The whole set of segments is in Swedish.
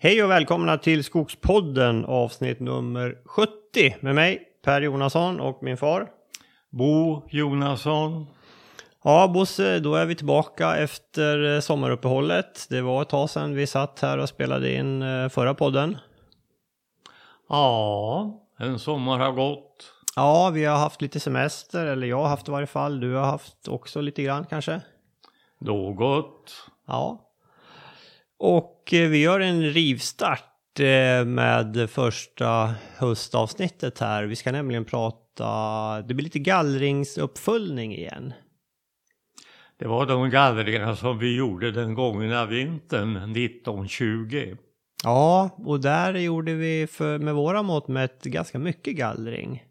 Hej och välkomna till Skogspodden avsnitt nummer 70 med mig Per Jonasson och min far. Bo Jonasson. Ja Bosse, då är vi tillbaka efter eh, sommaruppehållet. Det var ett tag sedan vi satt här och spelade in eh, förra podden. Ja, en sommar har gått. Ja, vi har haft lite semester, eller jag har haft i varje fall. Du har haft också lite grann kanske? Något. Ja. Och eh, vi gör en rivstart eh, med första höstavsnittet här. Vi ska nämligen prata, det blir lite gallringsuppföljning igen. Det var de gallringar som vi gjorde den gångna vintern 1920. Ja, och där gjorde vi för, med våra mått mätt ganska mycket gallring.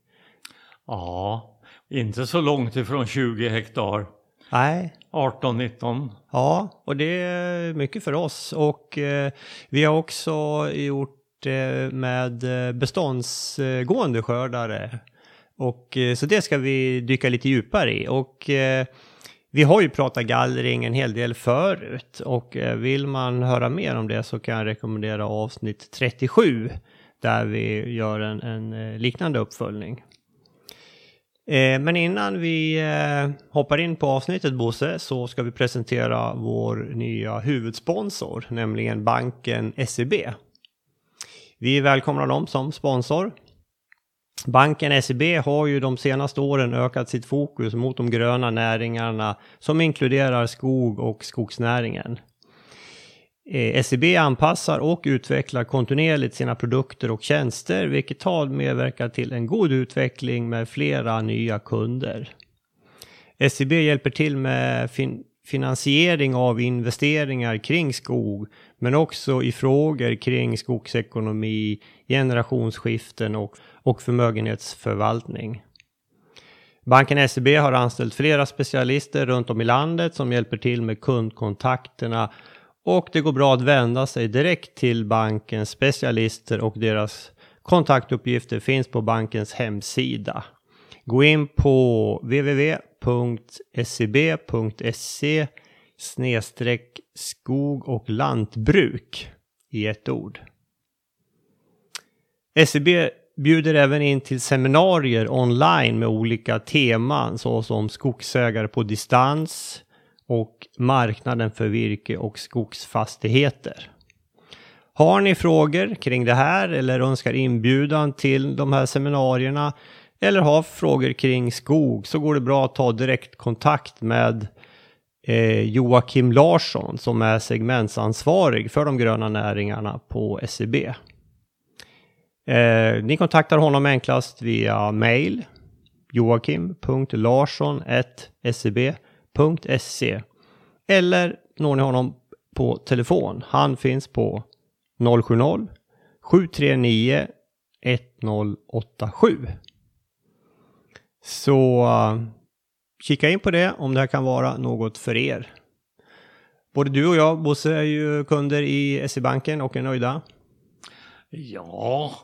Ja, inte så långt ifrån 20 hektar. Nej. 18, 19. Ja, och det är mycket för oss. Och eh, vi har också gjort eh, med eh, beståndsgående skördare. Och, eh, så det ska vi dyka lite djupare i. Och eh, vi har ju pratat gallring en hel del förut. Och eh, vill man höra mer om det så kan jag rekommendera avsnitt 37. Där vi gör en, en eh, liknande uppföljning. Eh, men innan vi eh, hoppar in på avsnittet Bosse så ska vi presentera vår nya huvudsponsor, nämligen banken SEB. Vi välkomnar dem som sponsor. Banken SEB har ju de senaste åren ökat sitt fokus mot de gröna näringarna som inkluderar skog och skogsnäringen. Eh, SEB anpassar och utvecklar kontinuerligt sina produkter och tjänster vilket har medverkat till en god utveckling med flera nya kunder. SEB hjälper till med fin finansiering av investeringar kring skog men också i frågor kring skogsekonomi, generationsskiften och, och förmögenhetsförvaltning. Banken SEB har anställt flera specialister runt om i landet som hjälper till med kundkontakterna och det går bra att vända sig direkt till bankens specialister och deras kontaktuppgifter finns på bankens hemsida. Gå in på www.scb.se snedstreck skog och lantbruk i ett ord. SEB bjuder även in till seminarier online med olika teman såsom skogsägare på distans, och marknaden för virke och skogsfastigheter. Har ni frågor kring det här eller önskar inbjudan till de här seminarierna eller har frågor kring skog så går det bra att ta direktkontakt med eh, Joakim Larsson som är segmentsansvarig för de gröna näringarna på SEB. Eh, ni kontaktar honom enklast via mail joakim.larsson.seb www.se eller når ni honom på telefon. Han finns på 070 739 1087. Så kika in på det om det här kan vara något för er. Både du och jag, Bosse, är ju kunder i SE-banken och är nöjda. Ja,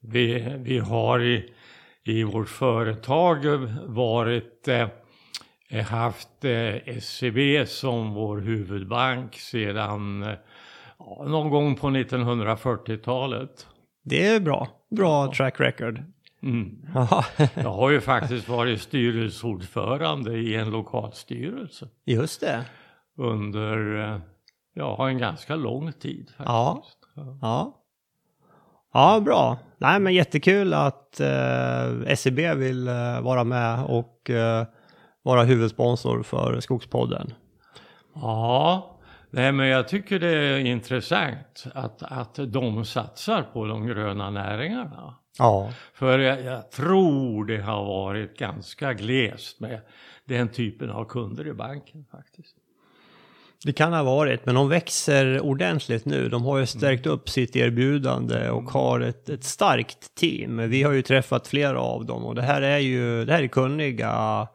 vi, vi har i, i vårt företag varit eh, haft eh, SEB som vår huvudbank sedan eh, ja, någon gång på 1940-talet. Det är bra. Bra track record. Mm. Jag har ju faktiskt varit styrelseordförande i en lokalstyrelse. Just det. Under eh, ja, en ganska lång tid. Faktiskt. Ja. ja. Ja, bra. Nej, men jättekul att eh, SEB vill eh, vara med och eh, vara huvudsponsor för Skogspodden. Ja, nej, men jag tycker det är intressant att, att de satsar på de gröna näringarna. Ja. För jag, jag tror det har varit ganska glest med den typen av kunder i banken faktiskt. Det kan ha varit, men de växer ordentligt nu. De har ju stärkt upp sitt erbjudande och har ett, ett starkt team. Vi har ju träffat flera av dem och det här är ju det här är kunniga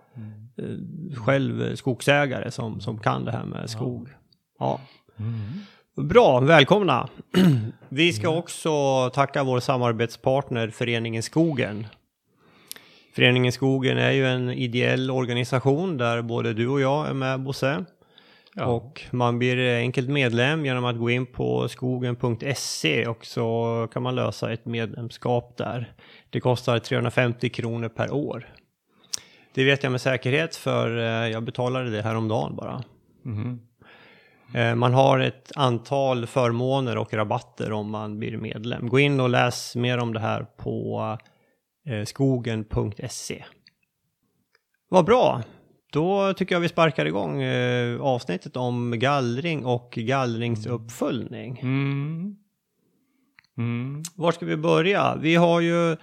själv skogsägare som, som kan det här med skog. Ja. Mm. Bra, välkomna! Vi ska också tacka vår samarbetspartner Föreningen Skogen. Föreningen Skogen är ju en ideell organisation där både du och jag är med Bosse. Ja. Och man blir enkelt medlem genom att gå in på skogen.se och så kan man lösa ett medlemskap där. Det kostar 350 kronor per år. Det vet jag med säkerhet för eh, jag betalade det häromdagen bara. Eh, Man har ett antal förmåner och rabatter om man blir medlem. Gå in och läs mer om det här på eh, skogen.se. Vad bra! Då tycker jag vi sparkar igång avsnittet om gallring och gallringsuppföljning. Mm. Mm. Var ska vi börja? Vi har ju,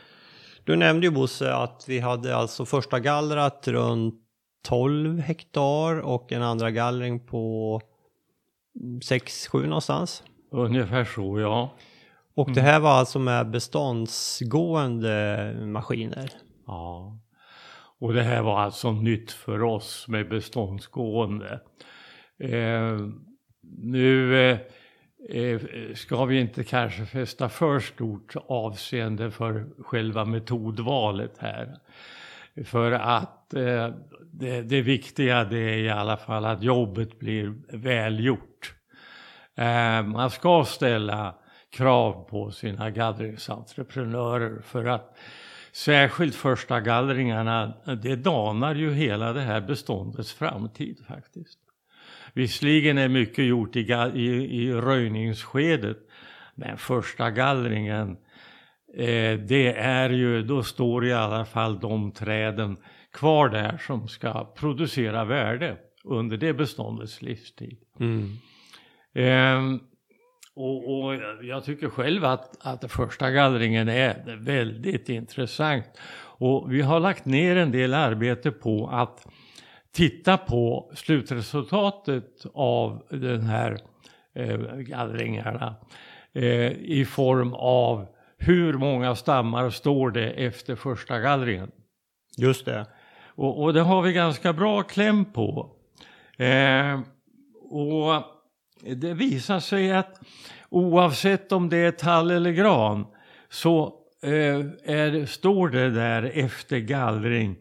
du nämnde ju Bosse att vi hade alltså första gallrat runt 12 hektar och en andra gallring på 6-7 någonstans. Ungefär så ja. Och det här var alltså med beståndsgående maskiner. ja. Och det här var alltså nytt för oss med beståndsgående. Eh, nu eh, Eh, ska vi inte kanske fästa för stort avseende för själva metodvalet här. För att eh, det, det viktiga det är i alla fall att jobbet blir välgjort. Eh, man ska ställa krav på sina gallringsentreprenörer för att särskilt första gallringarna, det danar ju hela det här beståndets framtid faktiskt. Visserligen är mycket gjort i, i, i röjningsskedet, men första gallringen, eh, det är ju, då står i alla fall de träden kvar där som ska producera värde under det beståndets livstid. Mm. Ehm, och, och jag tycker själv att, att första gallringen är väldigt intressant. Och vi har lagt ner en del arbete på att titta på slutresultatet av den här eh, gallringarna eh, i form av hur många stammar står det efter första gallringen. Just det. Och, och det har vi ganska bra kläm på. Eh, och det visar sig att oavsett om det är tall eller gran så eh, är, står det där efter gallring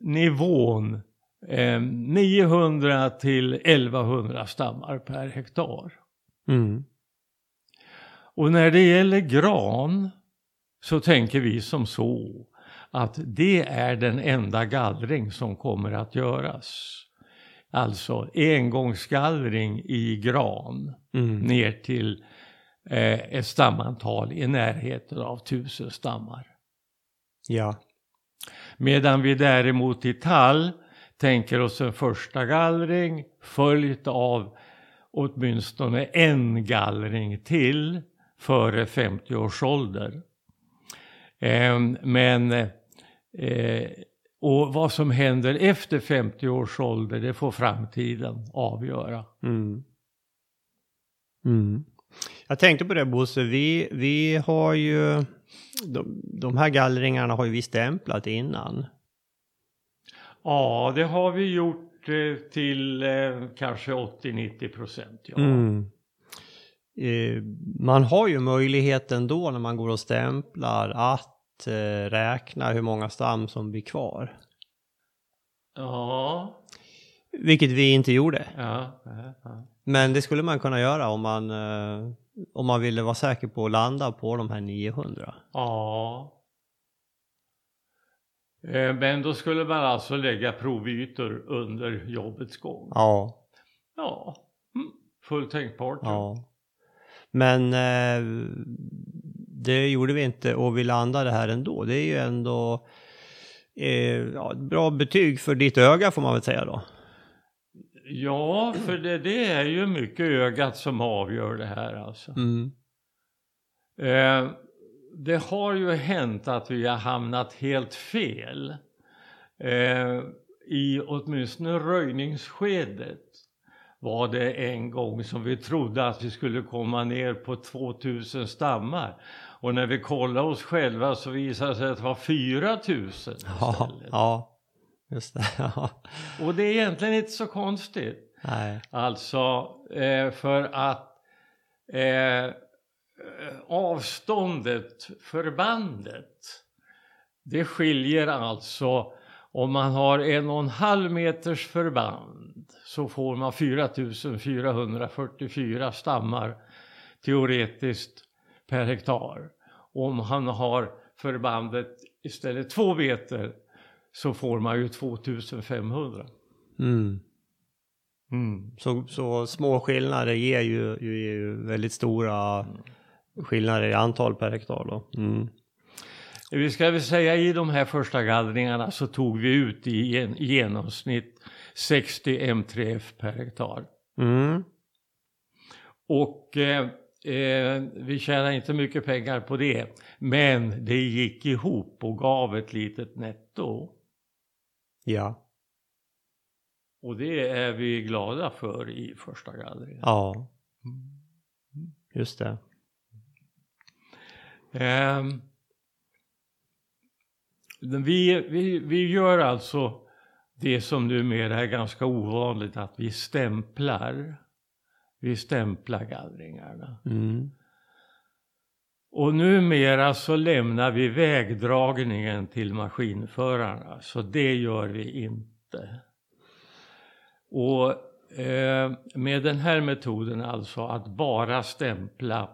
nivån eh, 900 till 1100 stammar per hektar. Mm. Och när det gäller gran så tänker vi som så att det är den enda gallring som kommer att göras. Alltså engångsgallring i gran Mm. ner till eh, ett stamantal i närheten av tusen stammar. Ja. Medan vi däremot i tall tänker oss en första gallring följt av åtminstone en gallring till före 50 års ålder. Eh, men eh, och vad som händer efter 50 års ålder det får framtiden avgöra. Mm. Mm. Jag tänkte på det Bosse, vi, vi har ju, de, de här gallringarna har ju vi stämplat innan. Ja, det har vi gjort eh, till eh, kanske 80-90 procent. Ja. Mm. Eh, man har ju möjligheten då när man går och stämplar att eh, räkna hur många stam som blir kvar. ja, Vilket vi inte gjorde. ja, ja. Men det skulle man kunna göra om man, eh, om man ville vara säker på att landa på de här 900. Ja. Eh, Men då skulle man alltså lägga provytor under jobbets gång. Ja, Ja, mm. fullt tänkbart. ja. Men eh, det gjorde vi inte och vi landade här ändå. Det är ju ändå eh, ja, bra betyg för ditt öga får man väl säga då. Ja, för det, det är ju mycket ögat som avgör det här alltså. Mm. Eh, det har ju hänt att vi har hamnat helt fel. Eh, I åtminstone röjningsskedet var det en gång som vi trodde att vi skulle komma ner på 2000 stammar. Och när vi kollade oss själva så visade det sig att det var 4000 Ja, istället. ja, just det. Ja. Och det är egentligen inte så konstigt. Nej. Alltså eh, för att eh, avståndet, förbandet, det skiljer alltså om man har en och en halv meters förband så får man 4444 stammar teoretiskt per hektar. Om han har förbandet istället två beter så får man ju 2500. Mm. Mm. Så, så små skillnader ger ju, ger ju väldigt stora skillnader i antal per hektar då. Mm. Vi ska väl säga i de här första gallringarna så tog vi ut i en, i genomsnitt 60 M3F per hektar. Mm. Och eh, eh, vi tjänade inte mycket pengar på det. Men det gick ihop och gav ett litet netto. Ja. Och det är vi glada för i första gallringen. Ja. Just det. Ehm, vi, vi, vi gör alltså det som numera är ganska ovanligt att vi stämplar. Vi stämplar gallringarna. Mm. Och numera så lämnar vi vägdragningen till maskinförarna. Så det gör vi inte. Och eh, med den här metoden alltså att bara stämpla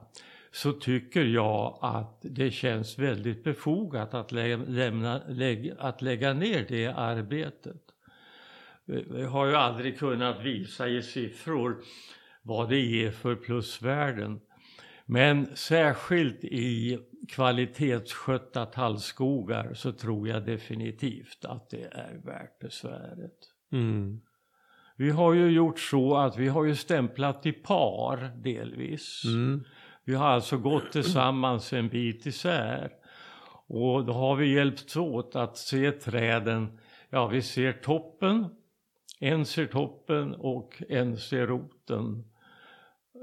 så tycker jag att det känns väldigt befogat att, lä lämna, lä att lägga ner det arbetet. Vi har ju aldrig kunnat visa i siffror vad det ger för plusvärden. Men särskilt i kvalitetsskötta tallskogar så tror jag definitivt att det är värt besväret. Mm. Vi har ju gjort så att vi har ju stämplat i par delvis. Mm. Vi har alltså gått tillsammans en bit isär. Och då har vi hjälpts åt att se träden. Ja, vi ser toppen. En ser toppen och en ser roten.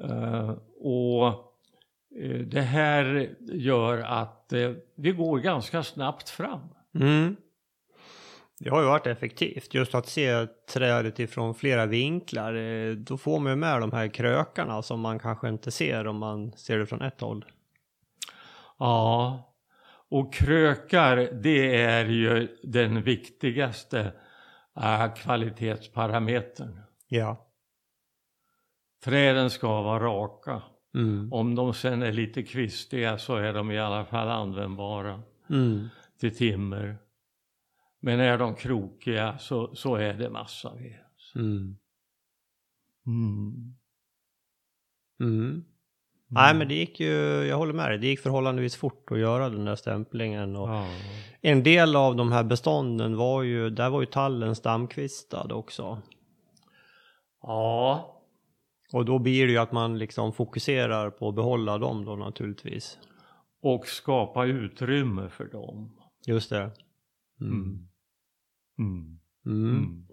Uh, och uh, det här gör att uh, vi går ganska snabbt fram. Mm. Det har ju varit effektivt just att se trädet ifrån flera vinklar. eh, Då får man ju med de här krökarna som man kanske inte ser om man ser det från ett håll. Ja, och krökar det är ju den viktigaste äh, kvalitetsparametern. Ja. Träden ska vara raka. Mm. Om de sen är lite kvistiga så är de i alla fall användbara Mm. till timmer. Men är de krokiga så, så är det massa ved. Mm. Mm. Mm. Nej men det gick ju, jag håller med dig, det gick förhållandevis fort att göra den där stämplingen. Och Ja. En del av de här bestånden var ju, där var ju tallen stamkvistad också. ja, Och då blir det ju att man liksom fokuserar på att behålla dem då naturligtvis. och skapa utrymme för dem. Just det. Mm. Mm. Mm. Mm.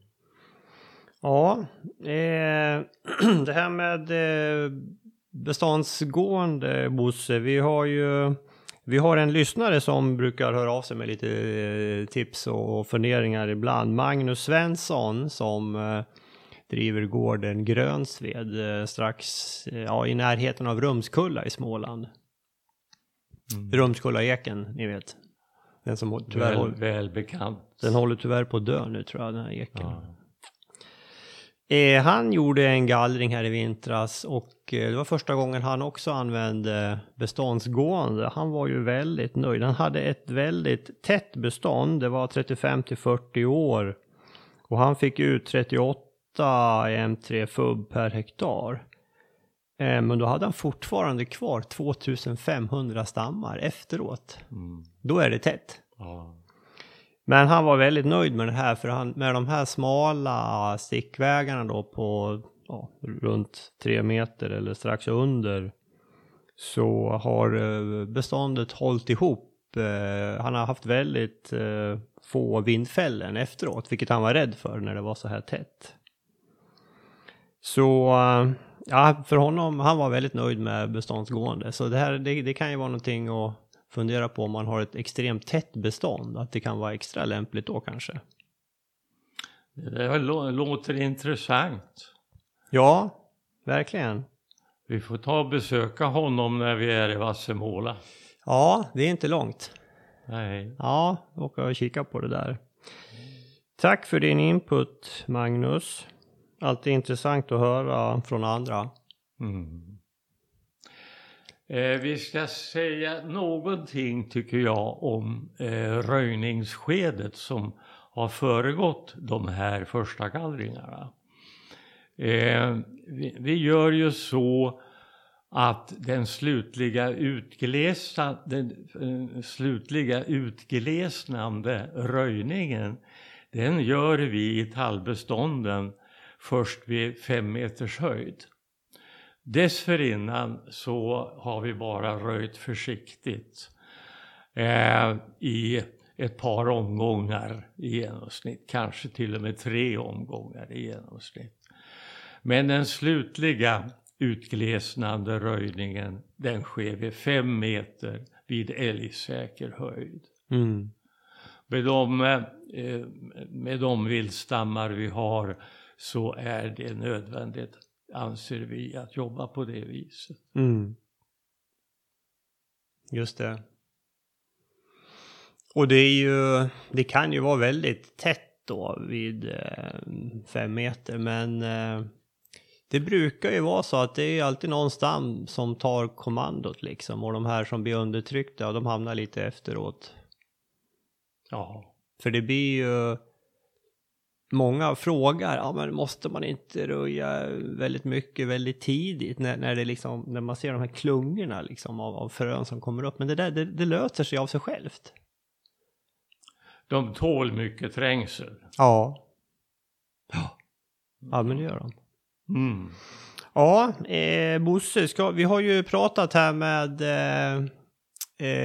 Ja, eh, det här med eh, beståndsgående Bosse, vi har ju vi har en lyssnare som brukar höra av sig med lite eh, tips och funderingar ibland. Magnus Svensson som eh, driver gården Grönsved strax ja, i närheten av Rumskulla i Småland. Mm. Rumskulla-eken, ni vet. Den som tyvärr Väl, håller, väl bekant. den håller tyvärr på att dö nu tror jag, den här eken. Ja. Eh, han gjorde en gallring här i vintras och eh, det var första gången han också använde beståndsgående. Han var ju väldigt nöjd. Han hade ett väldigt tätt bestånd. Det var 35 till 40 år och han fick ut 38 M3 FUB per hektar. Eh, men då hade han fortfarande kvar 2500 stammar efteråt. Mm. Då är det tätt. Ja. Men han var väldigt nöjd med det här för han, med de här smala stickvägarna då på ja, runt tre meter eller strax under så har eh, beståndet hållit ihop. Eh, Han har haft väldigt eh, få vindfällen efteråt, vilket han var rädd för när det var så här tätt. Så ja, för honom, han var väldigt nöjd med beståndsgående. Så det här, det, det kan ju vara någonting att fundera på om man har ett extremt tätt bestånd, att det kan vara extra lämpligt då kanske. Det låter intressant. Ja, verkligen. Vi får ta och besöka honom när vi är i Vassemåla. Ja, det är inte långt. Nej. Ja, åka och kika på det där. Tack för din input, Magnus. Alltid intressant att höra från andra. Mm. Eh, vi ska säga någonting tycker jag om eh, röjningsskedet som har föregått de här första gallringarna. Eh, vi, vi, gör ju så att den slutliga, utglesa, den, eh, slutliga utglesnande röjningen den gör vi i tallbestånden först vid fem meters höjd. Dessförinnan så har vi bara röjt försiktigt eh, i ett par omgångar i genomsnitt, kanske till och med tre omgångar i genomsnitt. Men den slutliga utglesnande röjningen den sker vid fem meter vid älgsäker höjd. Mm. Med, de, eh, med de viltstammar vi har så är det nödvändigt, anser vi, att jobba på det viset. Mm. Just det. Och det är ju, det kan ju vara väldigt tätt då vid eh, fem meter, men eh, det brukar ju vara så att det är alltid någon stam som tar kommandot liksom och de här som blir undertryckta, de hamnar lite efteråt. Ja. För det blir ju många frågar, ja men måste man inte röja väldigt mycket väldigt tidigt när, när, det liksom, när man ser de här klungorna liksom av, av frön som kommer upp. Men det där, det, det löser sig av sig självt. De tål mycket trängsel. Ja. Ja, ja men det gör de. Mm. Ja, eh, Bosse, ska, vi har ju pratat här med eh,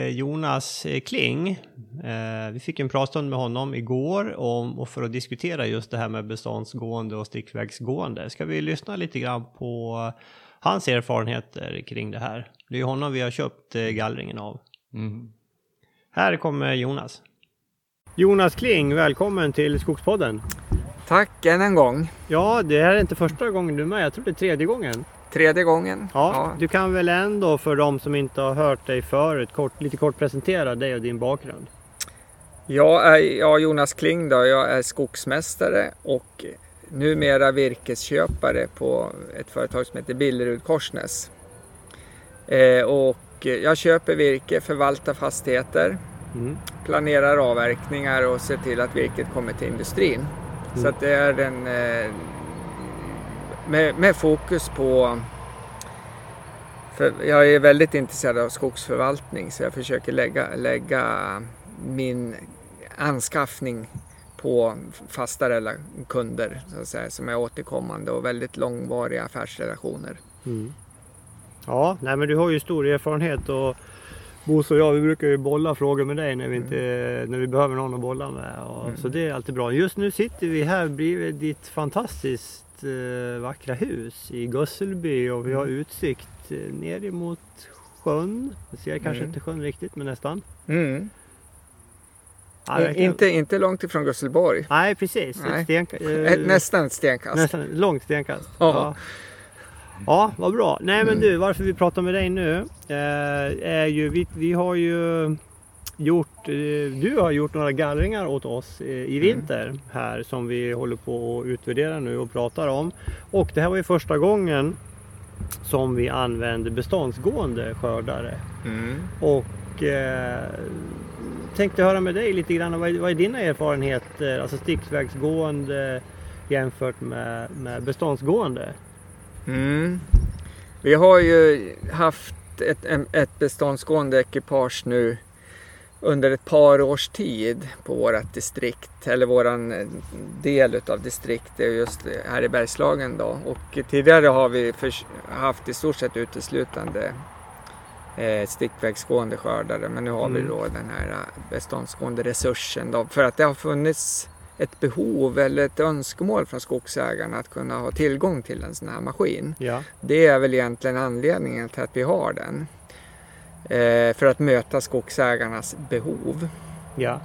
Jonas eh, Kling. Eh, vi fick en pratstund med honom igår om, och för att diskutera just det här med beståndsgående och stickvägsgående. Ska vi lyssna lite grann på hans erfarenheter kring det här? Det är honom vi har köpt eh, gallringen av. Mm. Här kommer Jonas. Jonas Kling, välkommen till Skogspodden. Tack än en gång. Ja, det här är inte första gången du är med. Jag tror det är tredje gången. Tredje gången. Ja, ja. Du kan väl ändå för de som inte har hört dig förut kort, lite kort presentera dig och din bakgrund. Jag är ja, Jonas Kling då. Jag är skogsmästare och numera virkesköpare på ett företag som heter Billerud Korsnäs. Eh, och jag köper virke, förvaltar fastigheter, mm. planerar avverkningar och ser till att virket kommer till industrin. Så att det är en eh, med, med, fokus på för jag är väldigt intresserad av skogsförvaltning så jag försöker lägga, lägga min anskaffning på fasta kunder så att säga, som är återkommande och väldigt långvariga affärsrelationer. Mm. Ja, nej men du har ju stor erfarenhet och Bosse och jag vi brukar ju bolla frågor med dig när vi, inte, mm. när vi behöver någon att bolla med. Och, mm. Så det är alltid bra. Just nu sitter vi här bredvid ditt fantastiskt vackra hus i Gusselby och vi har mm. utsikt eh, ner emot sjön. Vi ser kanske mm. inte sjön riktigt men nästan. Mm. Ja, inte, inte långt ifrån Gusselborg. Nej precis. Nej. Ett sten, eh, nästan ett stenkast. Nästan, långt stenkast. Ja. Ja, vad bra. Nej men du, varför vi pratar med dig nu eh, är ju, vi, vi har ju gjort, eh, du har gjort några gallringar åt oss eh, i mm. vinter mm. här som vi håller på att utvärdera nu och pratar om. Och det här var ju första gången som vi använde beståndsgående skördare. Mm. Och eh, tänkte höra med dig lite grann, vad, vad är dina erfarenheter, alltså stickvägsgående jämfört med, med beståndsgående? Mm. Vi har ju haft ett, ett beståndsgående ekipage nu under ett par års tid på vårt distrikt, eller våran eh, del utav distriktet just här i Bergslagen då. Och tidigare har vi haft i stort sett uteslutande eh, stickvägsgående skördare men nu har mm. vi då den här eh, beståndsgående resursen då för att det har funnits ett behov eller ett önskemål från skogsägarna att kunna ha tillgång till en sån här maskin. Ja. Det är väl egentligen anledningen till att vi har den. Eh, för att möta skogsägarnas behov. Ja.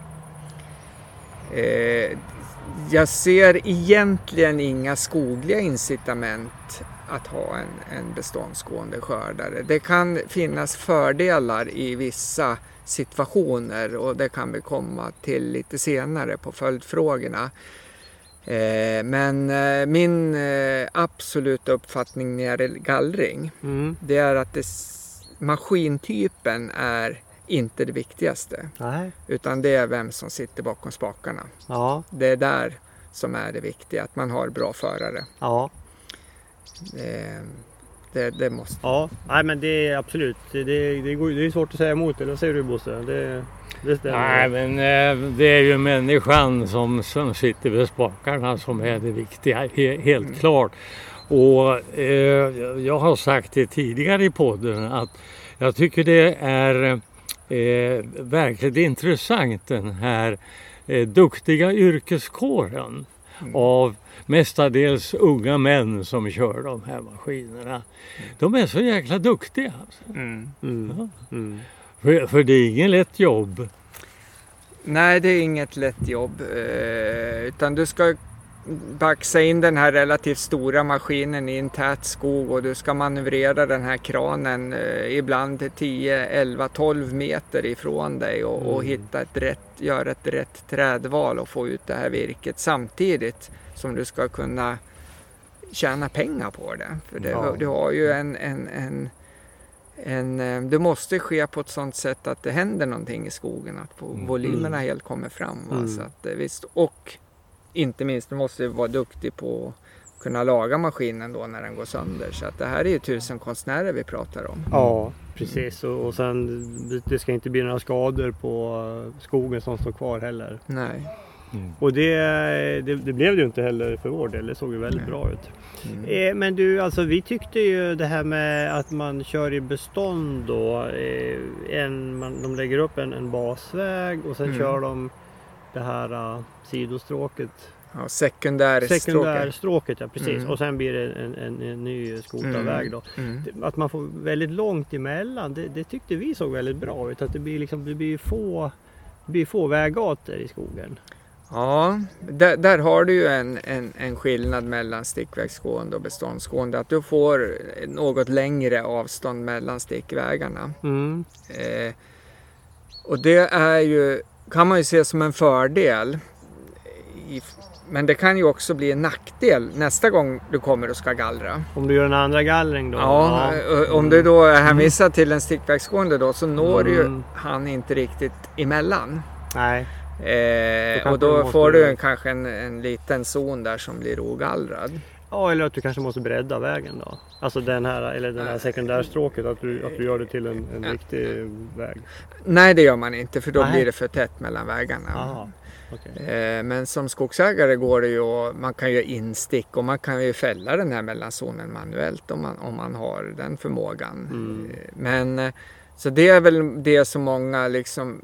Eh, jag ser egentligen inga skogliga incitament att ha en, en beståndsgående skördare. Det kan finnas fördelar i vissa situationer och det kan vi komma till lite senare på följdfrågorna. Eh, men min absoluta uppfattning när det gäller gallring Mm. det är att det, maskintypen är inte det viktigaste. Nej. Utan det är vem som sitter bakom spakarna. Ja. Det är där som är det viktiga, att man har bra förare. Ja. Eh, det, det måste... Ja. Nej men det är absolut. Det, det, det, går, det är svårt att säga emot. Eller vad säger du Bosse? Det, det stämmer. Nej, men eh, det är ju människan som, som sitter vid spakarna som är det viktiga, he, helt klart. Och eh, jag har sagt det tidigare i podden att jag tycker det är eh, verkligt intressant den här eh, duktiga yrkeskåren av mestadels unga män som kör de här maskinerna. De är så jäkla duktiga. Alltså. Mm. Mm. Mm. För, för det är ingen lätt jobb. Nej, det är inget lätt jobb. Eh, utan du ska baxa in den här relativt stora maskinen i en tät skog och du ska manövrera den här kranen eh, ibland 10, 11, 12 meter ifrån dig och, och Mm. hitta ett rätt, göra ett rätt trädval och få ut det här virket samtidigt som du ska kunna tjäna pengar på det. För det, Ja. du har ju en, en, en en, eh, det måste ske på ett sådant sätt att det händer någonting i skogen, att Mm. volymerna helt kommer fram. Va? Mm. Så att, eh, visst. Och inte minst, du måste vara duktig på att kunna laga maskinen då när den går sönder. Så att det här är ju tusen konstnärer vi pratar om. Ja, precis. Och, och sen det- ska inte bli några skador på eh, skogen som står kvar heller. Nej. Och det, det, det blev det ju inte heller för vår del. Det såg ju väldigt Nej. bra ut. Mm. Eh, men du, alltså vi tyckte ju det här med att man kör i bestånd då. Eh, en, man, de lägger upp en, en basväg och sen Mm. kör de det här uh, sidostråket. Ja, sekundärstråket. Sekundärstråket, ja precis. Mm. Och sen blir det en, en, en ny skotarväg då. Mm. Att man får väldigt långt emellan, det, det tyckte vi såg väldigt bra ut. Att det blir, liksom, det blir få, det blir få väggator i skogen. Ja, där, där har du ju en, en, en skillnad mellan stickvägsgående och beståndsgående. Att du får något längre avstånd mellan stickvägarna. Mm. Eh, och det är ju, kan man ju se som en fördel. Men det kan ju också bli en nackdel nästa gång du kommer och ska gallra. Om du gör en andra gallring då? Ja, ö- om du då är hänvisad till en stickvägsgående då så når ju Mm. han inte riktigt emellan. Nej. Eh, och då får du en, kanske en, en liten zon där som blir ogallrad. Ja, eller att du kanske måste bredda vägen då. Alltså den här, eller den här sekundärstråket, att du, att du gör det till en, en Ja. riktig väg. Nej, det gör man inte för då Nej. blir det för tätt mellan vägarna. Jaha, okej. Eh, Men som skogsägare går det ju att, man kan göra instick och man kan ju fälla den här mellanzonen manuellt om man, om man har den förmågan. Mm. Eh, Men eh, så det är väl det som många liksom,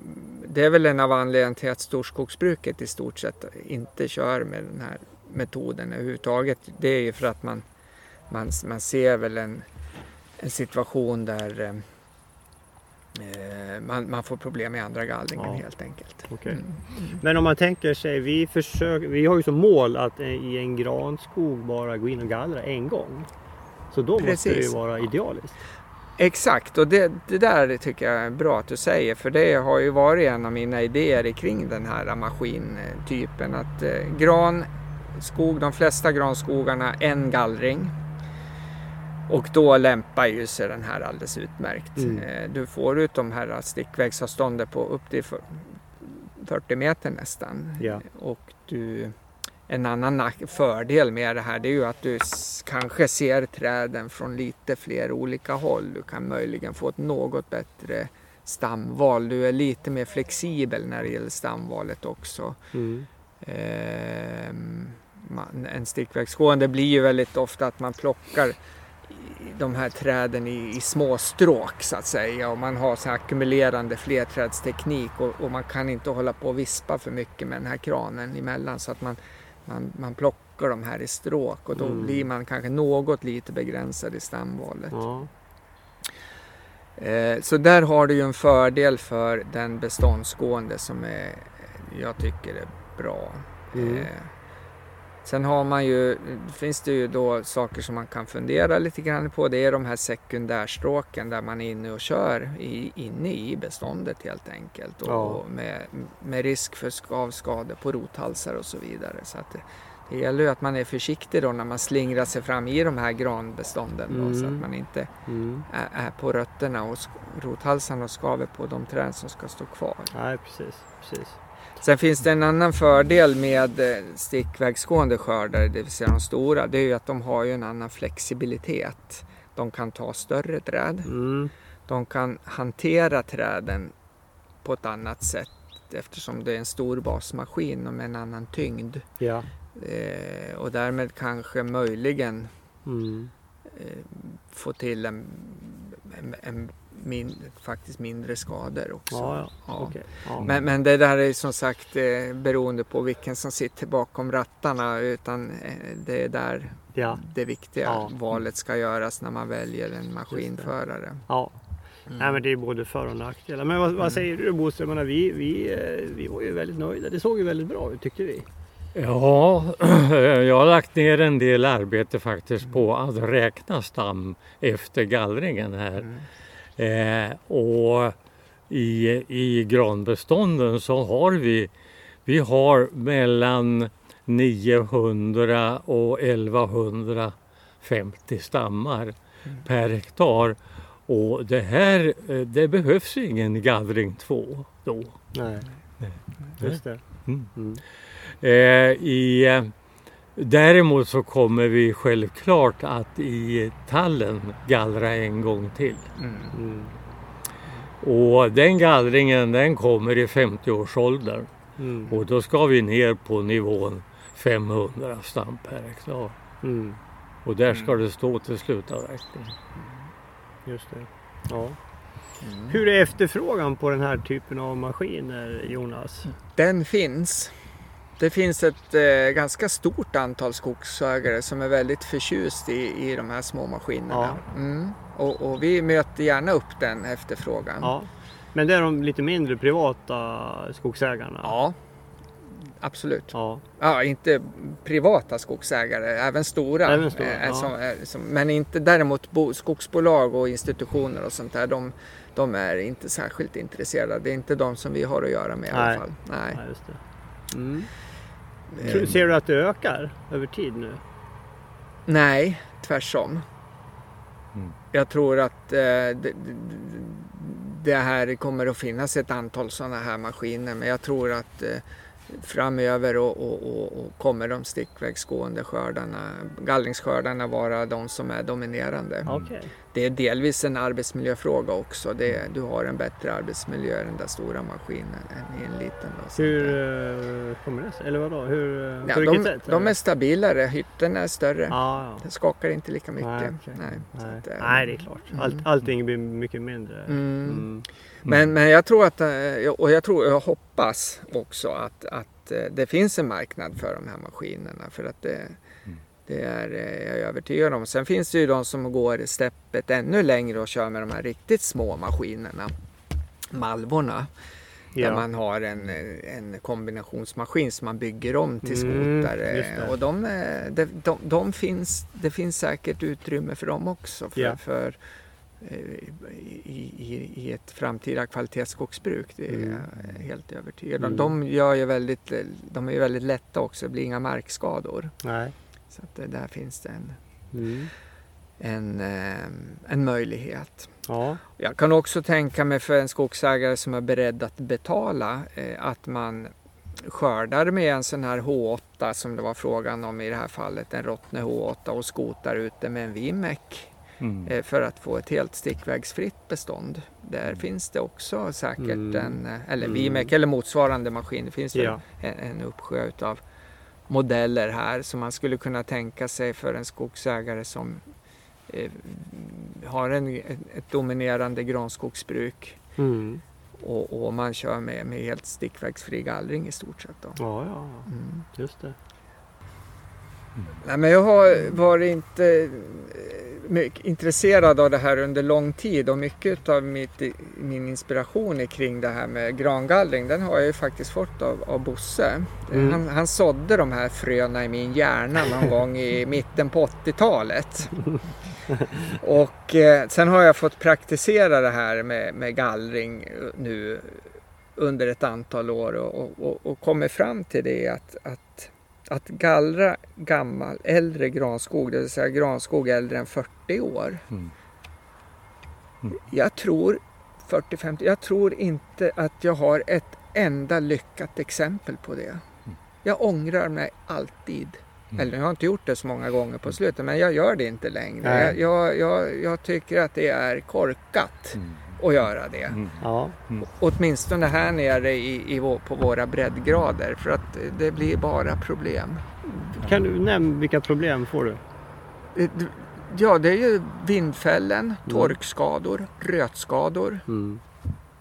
det är väl en av anledningarna till att storskogsbruket i stort sett inte kör med den här metoden överhuvudtaget. Det är ju för att man, man, man ser väl en, en situation där eh, eh, man, man får problem med andra gallringen Ja. helt enkelt. Okej. Mm. Men om man tänker sig, vi, försöker, vi har ju som mål att eh, i en granskog bara gå in och gallra en gång. Så då måste det ju Precis. vara idealiskt. Exakt, och det, det där tycker jag är bra att du säger för det har ju varit en av mina idéer kring den här maskintypen. Att eh, granskog, de flesta granskogarna en gallring. Och då lämpar ju sig den här alldeles utmärkt. Mm. Eh, du får ut de här stickvägsavståndet på upp till för- 40 meter nästan. Ja. Och du, en annan fördel med det här det är ju att du kanske ser träden från lite fler olika håll. Du kan möjligen få ett något bättre stamval. Du är lite mer flexibel när det gäller stamvalet också. Mm. Ehm, man, en stickvägsgående blir ju väldigt ofta att man plockar de här träden i, i små stråk så att säga och man har så här ackumulerande flerträdsteknik och, och man kan inte hålla på och vispa för mycket med den här kranen emellan så att man, man, man plockar de här i stråk och då Mm. blir man kanske något lite begränsad i stamvalet. Ja. Eh, så där har du ju en fördel för den beståndsgående som är, jag tycker är bra. Mm. Eh, sen har man ju, finns det ju då saker som man kan fundera lite grann på. Det är de här sekundärstråken där man är inne och kör i, inne i beståndet helt enkelt. Och, Ja. och med, med risk för skavskador på rothalsar och så vidare. Så att det, Det gäller ju att man är försiktig då när man slingrar sig fram i de här granbestånden då, så Mm. att man inte Mm. är, är på rötterna och rothalsarna och skaver på de träd som ska stå kvar. Nej, precis. precis. Sen finns det en annan fördel med eh, stickvägsgående skördar, det vill säga de stora, det är ju att de har ju en annan flexibilitet. De kan ta större träd, Mm. de kan hantera träden på ett annat sätt eftersom det är en stor basmaskin och med en annan tyngd. Ja. Eh, och därmed kanske möjligen Mm. eh, få till en, en, en min, faktiskt mindre skador också. Ja, ja. Ja. Men, men det där är som sagt eh, beroende på vilken som sitter bakom rattarna utan eh, det är där ja. det viktiga Ja. valet ska göras när man väljer en maskinförare. ja. Mm. Nej, men det är både för och nackdelar. Men vad, vad säger du? Jag menar, vi, vi, eh, vi var ju väldigt nöjda. Det såg ju väldigt bra ut tyckte vi. Ja, jag har lagt ner en del arbete faktiskt på att räkna stam efter gallringen här. Eh, och i, i granbestånden så har vi, vi har mellan 900 och 1150 stammar per hektar. Och det här, eh, det behövs ingen gallring 2 då. Nej. Just det. Mm. Mm. Eh, i, eh, däremot så kommer vi självklart att i tallen gallra en gång till. Mm. Mm. Och den gallringen den kommer i 50-årsåldern Mm. och då ska vi ner på nivån 500 stam per hektar. Mm. Och där ska det stå till slutavverkning. Just det. Ja. Mm. Hur är efterfrågan på den här typen av maskiner Jonas? Den finns. Det finns ett eh, ganska stort antal skogsägare som är väldigt förtjust i, i de här små maskinerna. Mm. Och, och vi möter gärna upp den efterfrågan. Ja. Men det är de lite mindre privata skogsägarna? Ja, absolut. Ja. Ja, inte privata skogsägare, även stora. Även stora, eh, ja. som, är- som, men inte däremot bo, skogsbolag och institutioner och sånt där. De, de är inte särskilt intresserade. Det är inte de som vi har att göra med i alla Nej. fall. Nej. ja, just det. Mm. Tror- Ser du att det ökar över tid nu? Nej, tvärtom. Mm. Jag tror att eh, det, det- här kommer att finnas ett antal sådana här maskiner men jag tror att eh, framöver och, och, och, och kommer de stickvägsgående skördarna, gallringsskördarna vara de som är dominerande. Okej. Det är delvis en arbetsmiljöfråga också. Det, du har en bättre arbetsmiljö i den där stora maskinen än i en liten. Då, Hur eh, kommer det sig? Eller vadå? Hur, eh, ja, de, sätt? de är stabilare, hytten är större. Ja, ja. Den skakar inte lika mycket. Nej, okej. Nej, Nej. att, eh, Nej, det är klart. Allt, mm. allting blir mycket mindre. Mm. Mm. Men, men jag tror att, och jag tror, jag hoppas också att, att det finns en marknad för de här maskinerna. För att det, det är eh, jag är övertygad om. Sen finns det ju de som går steppet ännu längre och kör med de här riktigt små maskinerna. Malvorna. Där Ja. man har en, eh, en kombinationsmaskin som man bygger om till Mm, skotare. det. och de, är- de, de, de finns, det finns säkert utrymme för dem också. För, Ja. för eh, i, i, i ett framtida kvalitetsskogsbruk. Det är Mm. jag helt övertygad om. Mm. De, gör ju väldigt, de är ju väldigt lätta också, det blir inga markskador. Nej. Så att det, där finns det en, Mm. en, eh, en möjlighet. Ja. Jag kan också tänka mig för en skogsägare som är beredd att betala eh, att man skördar med en sån här H8 som det var frågan om i det här fallet, en Rottne H8 och skotar ute med en Vimek Mm. eh, för att få ett helt stickvägsfritt bestånd. Där finns det också säkert Mm. en, eh, eller Mm. Vimek eller motsvarande maskin. Det finns Ja. en, en uppsjö utav modeller här som man skulle kunna tänka sig för en skogsägare som eh, har en, ett, dominerande granskogsbruk Mm. och, och man kör med, med helt stickvägsfri gallring i stort sett. Då. Ja, ja, ja. Mm. just det. Nej, men jag har varit inte eh, mycket intresserad av det här under lång tid och mycket av mitt, min inspiration är kring det här med grangallring den har jag ju faktiskt fått av, av Bosse. Mm. Han, han sådde de här fröna i min hjärna någon gång i mitten på 80-talet. Och eh, sen har jag fått praktisera det här med, med gallring eh, nu under ett antal år och, och, och kommit fram till det att, att att gallra gammal, äldre granskog, det vill säga granskog äldre än 40 år. Mm. Jag tror 40-50, jag tror inte att jag har ett enda lyckat exempel på det. Jag ångrar mig alltid. Eller jag har inte gjort det så många gånger på slutet, men jag gör det inte längre. Jag, jag, jag, jag tycker att det är korkat att göra det. Mm. Ja. Åtminstone här nere i, i, på våra breddgrader, för att det blir bara problem. Kan du nämna vilka problem får du? Eh, Ja, det är ju vindfällen, torkskador, rötskador. Mm.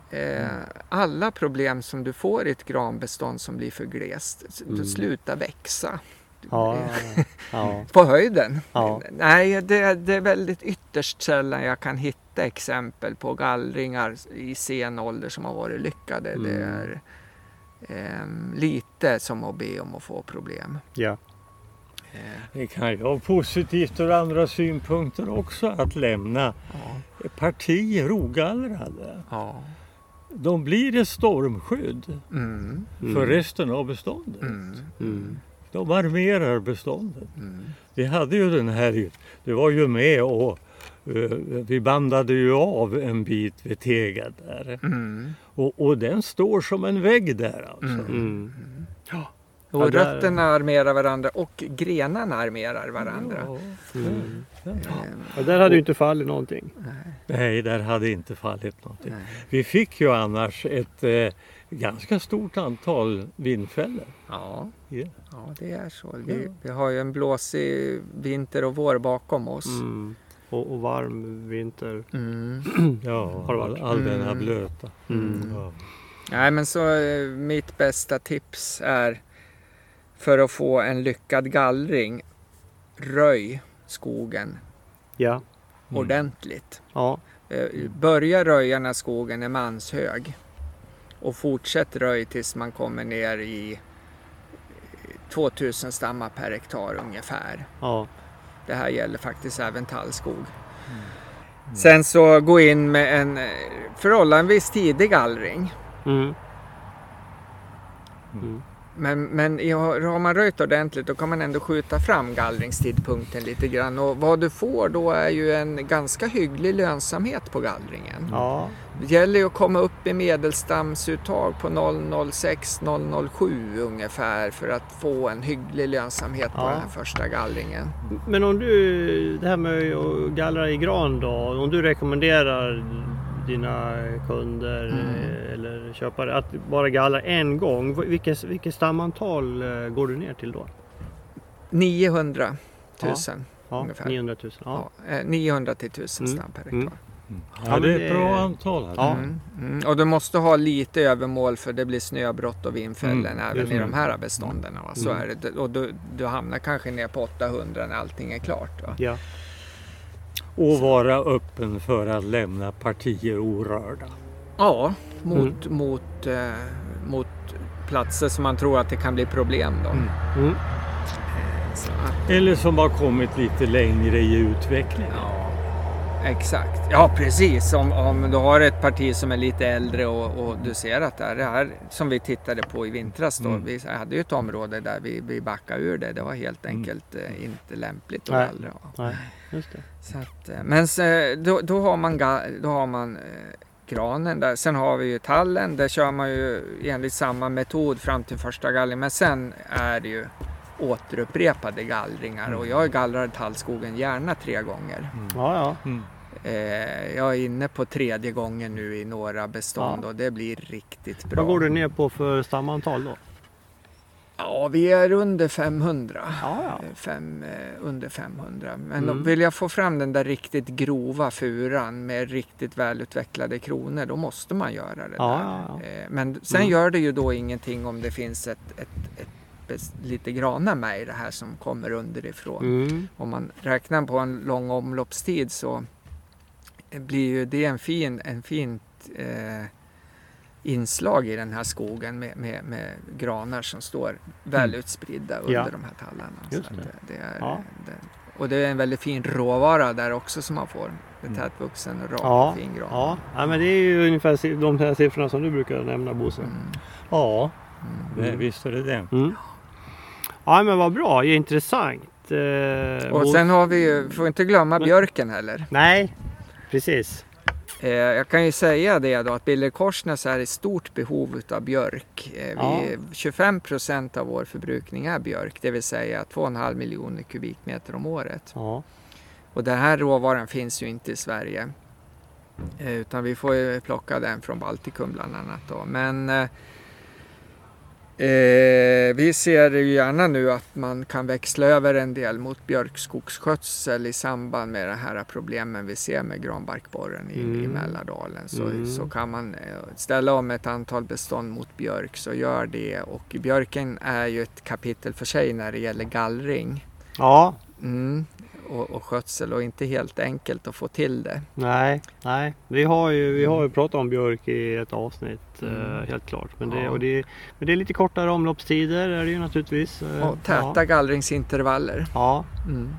Eh, alla problem som du får i ett granbestånd som blir för glest. Mm. Sluta växa. Ja, ja. På höjden? Ja. Nej, det, det är väldigt ytterst sällan jag kan hitta exempel på gallringar i sen ålder som har varit lyckade. Det Mm. är ehm, lite som att be om att få problem. ja. Eh, Det kan ju vara positivt ur andra synpunkter också att lämna ja, partier ogallrade. ja. De blir ett stormskydd Mm, Mm. för resten av beståndet. mm, Mm. De armerar beståndet. mm. Vi hade ju den här, du var ju med och eh, vi bandade ju av en bit vid Tega där. Mm. Och, och den står som en vägg där alltså. Mm. Och Ja, där- rötterna armerar varandra och grenarna armerar varandra. Ja. Mm. Ehm, Och där hade ju inte fallit någonting. Nej, där hade inte fallit någonting. nej. Vi fick ju annars ett eh, ganska stort antal vindfällor. Ja, Ja. ja, det är så. Vi, vi har ju en blåsig vinter och vår bakom oss. Mm. Och, och varm vinter. Mm. Ja, Har all, all den här Mm. blöta. Mm. Ja. Nej, men så eh, mitt bästa tips är för att få en lyckad gallring, röj skogen Ja. Mm. ordentligt. Ja. Eh, Börja röja när skogen är manshög och fortsätt röj tills man kommer ner i eh, 2000 stammar per hektar ungefär. Ja. Det här gäller faktiskt även tallskog. Sen så gå in med en eh, förhållandevis tidig gallring. Mm. Men, men har man röjt ordentligt då kan man ändå skjuta fram gallringstidpunkten lite grann. Och vad du får då är ju en ganska hygglig lönsamhet på gallringen. Ja. Det gäller ju att komma upp i medelstamsuttag på 006-007 ungefär för att få en hygglig lönsamhet på Ja. den här första gallringen. Men om du, det här med att gallra i gran då, om du rekommenderar dina kunder Mm. eh, eller köpare att bara gallra en gång, vilket, vilket stamantal eh, går du ner till då? 900 000 Ja, ungefär. 900 000. Ja. Ja, eh, 900 till 1000 Mm. stam per hektar. Mm. Ja, Ja, det är ett bra det- antal. Alltså. Ja. Mm, mm. Och du måste ha lite övermål för det blir snöbrott och vindfällen Mm, även i de här bestånden. Va? Så Mm. är det. Och du, du hamnar kanske ner på 800 när allting är klart. Va? Ja. Och vara öppen för att lämna partier orörda. Ja, mot, mot, eh, mot platser som man tror att det kan bli problem då. Mm. Mm. Så att, Eller som har kommit lite längre i utvecklingen. ja, exakt. Ja, precis. Om, om du har ett parti som är lite äldre och, och du ser att det här, det här som vi tittade på i vintras då. Mm. Vi hade ju ett område där vi, vi backade ur det. Det var helt enkelt eh, inte lämpligt att Nej. gallra. Nej, just det. Så att, eh, men så, då, då har man, då har man eh, granen där. Sen har vi ju tallen. Där kör man ju enligt samma metod fram till första gallringen. Men sen är det ju återupprepade gallringar. Och jag gallrar tallskogen gärna tre gånger. Ja, ja. Mm. Eh, jag är inne på tredje gången nu i några bestånd Ja. och det blir riktigt bra. Vad går du ner på för stamantal då? Ja, vi är under 500. Ja, ja. Eh, Fem, eh, under 500. Men Mm. vill jag få fram den där riktigt grova furan med riktigt välutvecklade kronor, då måste man göra det Ja, där. Eh, Men sen Mm. gör det ju då ingenting om det finns ett, ett, ett, lite granar med i det här som kommer underifrån. Mm. Om man räknar på en lång omloppstid så blir ju det en fin, en fint eh, inslag i den här skogen med, med, med granar som står väl utspridda under Ja. de här tallarna. Just Så att det. det, det är, Ja. det, och det är en väldigt fin råvara där också som man får. Med Mm. tätvuxen och rak Ja. och fin gran. Ja. ja, men det är ju ungefär de här siffrorna som du brukar nämna Bosse. Mm. Ja, Mm. det, visst är det det. Mm. Ja men vad bra, intressant. Eh, Och sen har vi ju, får inte glömma Men- björken heller. Nej, precis. Eh, jag kan ju säga det då att Biller Korsnäs är i stort behov av björk. Eh, vi, 25 procent av vår förbrukning är björk, det vill säga 2,5 miljoner kubikmeter om året. Ja. Och den här råvaran finns ju inte i Sverige. Eh, utan vi får ju plocka den från Baltikum bland annat. Då. Men eh, vi ser ju gärna nu att man kan växla över en del mot björkskogsskötsel i samband med de här problemen vi ser med granbarkborren i, i Mm. Mälardalen. Så, Mm. så kan man eh, ställa om ett antal bestånd mot björk så gör det. Och björken är ju ett kapitel för sig när det gäller gallring. ja, Mm. Och, och skötsel och inte helt enkelt att få till det. nej, nej. Vi har ju, vi har ju pratat om björk i ett avsnitt, eh, helt klart. Men det, Mm. Ja. och det, men det är lite kortare omloppstider är det ju naturligtvis. Eh, Och täta Ja, gallringsintervaller. ja Mm.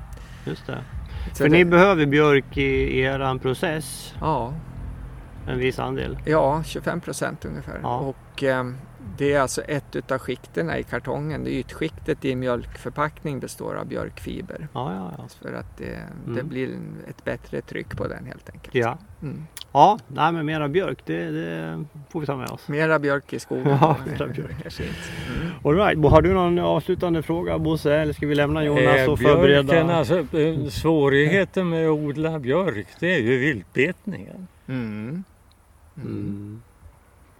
just det. Så För det- ni behöver björk i, i eran process, Ja, en viss andel. ja, 25 procent ungefär. Ja. Och ehm, det är alltså ett utav skikterna i kartongen. Det ytskiktet i en mjölkförpackning består av björkfiber. Ja, ja, ja. För att det, det Mm. blir ett bättre tryck på den helt enkelt. Ja, Mm. ja nej, men mera björk, det, det får vi ta med oss. Mera björk i skogen. Ja, mera björk. Fint. All right. Har du någon avslutande fråga Bosse? Eller ska vi lämna Jonas Eh, och björken, förbereda? alltså, eh, svårigheten med att odla björk det är ju viltbetningen. Mm.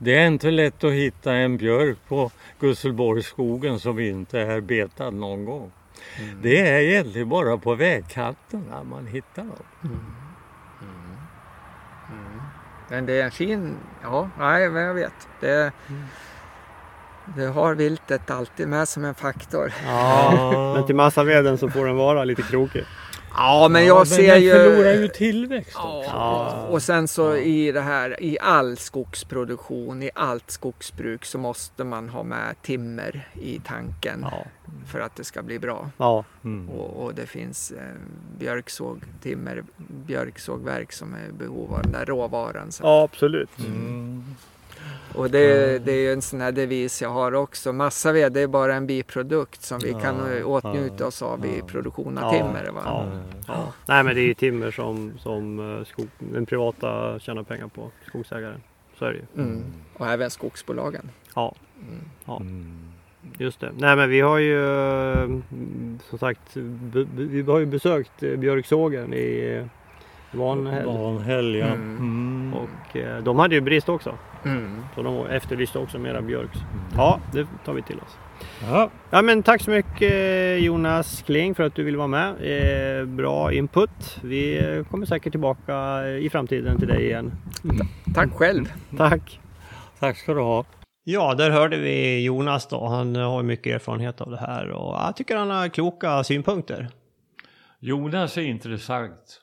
Mm. Mm. Det är inte lätt att hitta en björk på Gusselborgsskogen som inte är betad någon gång. Mm. Det är egentligen bara på vägkanterna man hittar dem. Mm. Men det är en fin, ja, nej, men jag vet. Det, det har viltet alltid med som en faktor. Ja, men till massaveden så får den vara lite krokig. Ja, men Ja, jag ser den ju... förlorar ju tillväxt också. Ja, Ja. och sen så i det här, i all skogsproduktion, i allt skogsbruk så måste man ha med timmer i tanken Ja, för att det ska bli bra. ja, Mm. Och, och det finns eh, björksåg, timmer, björksågverk som är i behov av den där råvaran. Så. ja absolut. Mm. Och det, det är ju en sån här devis jag har också. Massaved det är bara en biprodukt som vi Ja, kan åtnjuta ja, oss av i ja. produktion av Ja, timmer. Va? ja. Mm. Ja. Nej men det är ju timmer som, som eh, skog, den privata tjänar pengar på, skogsägaren. Så är det ju. Mm. Och även skogsbolagen. Ja, Mm. Ja. Mm. just det. Nej men vi har ju eh, som sagt, vi har ju besökt björksågen i Vanhäll. Vanhäll, ja. Mm. Mm. Och eh, de hade ju brist också. Mm. Så de efterlyste också mera björk. Ja, det tar vi till oss. Ja. Ja men tack så mycket Jonas Kling för att du ville vara med. Eh, bra input. Vi eh, kommer säkert tillbaka i framtiden till dig igen. Tack själv. Tack! Tack ska du ha. Ja, där hörde vi Jonas då. Han har mycket erfarenhet av det här och jag tycker han har kloka synpunkter. Jonas är intressant.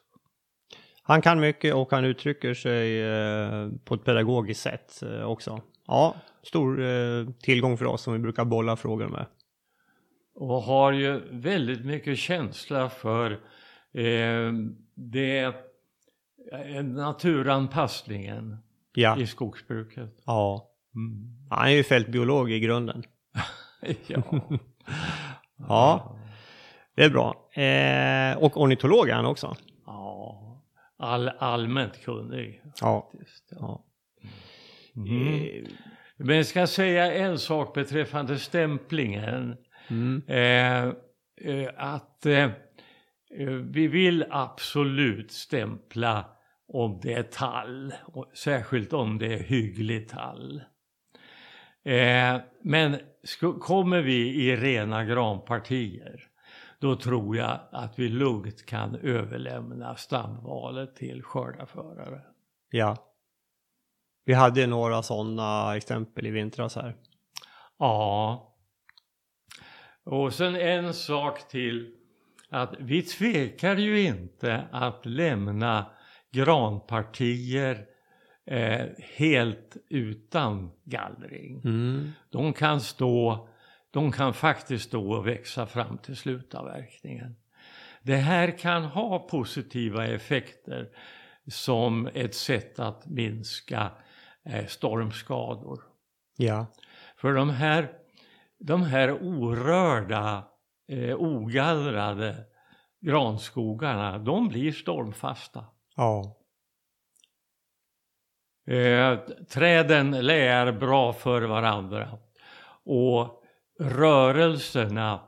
Han kan mycket och han uttrycker sig eh, på ett pedagogiskt sätt eh, också. Ja, stor eh, tillgång för oss som vi brukar bolla frågor med. Och har ju väldigt mycket känsla för eh, det naturanpassningen Ja, i skogsbruket. ja. Mm. Han är ju fältbiolog i grunden. ja. Ja, det är bra. Eh, och ornitolog är han också. ja. All, allmänt kunnig. Ja. faktiskt. ja. Mm. Eh, Men jag ska säga en sak beträffande stämplingen. Mm. Eh, eh, att eh, eh, vi vill absolut stämpla om det är tall, särskilt om det är hygglig tall. Eh, men kommer vi i rena granpartier då tror jag att vi lugnt kan överlämna stamvalet till skördarförare. Ja. Vi hade några sådana exempel i vintras här. Ja. Och sen en sak till. Att vi tvekar ju inte att lämna granpartier eh, helt utan gallring. Mm. De kan stå, de kan faktiskt stå och växa fram till slutavverkningen. Det här kan ha positiva effekter som ett sätt att minska eh, stormskador. Ja. För de här, de här orörda eh, ogallrade granskogarna, de blir stormfasta. Ja. Eh, träden lär bra för varandra och rörelserna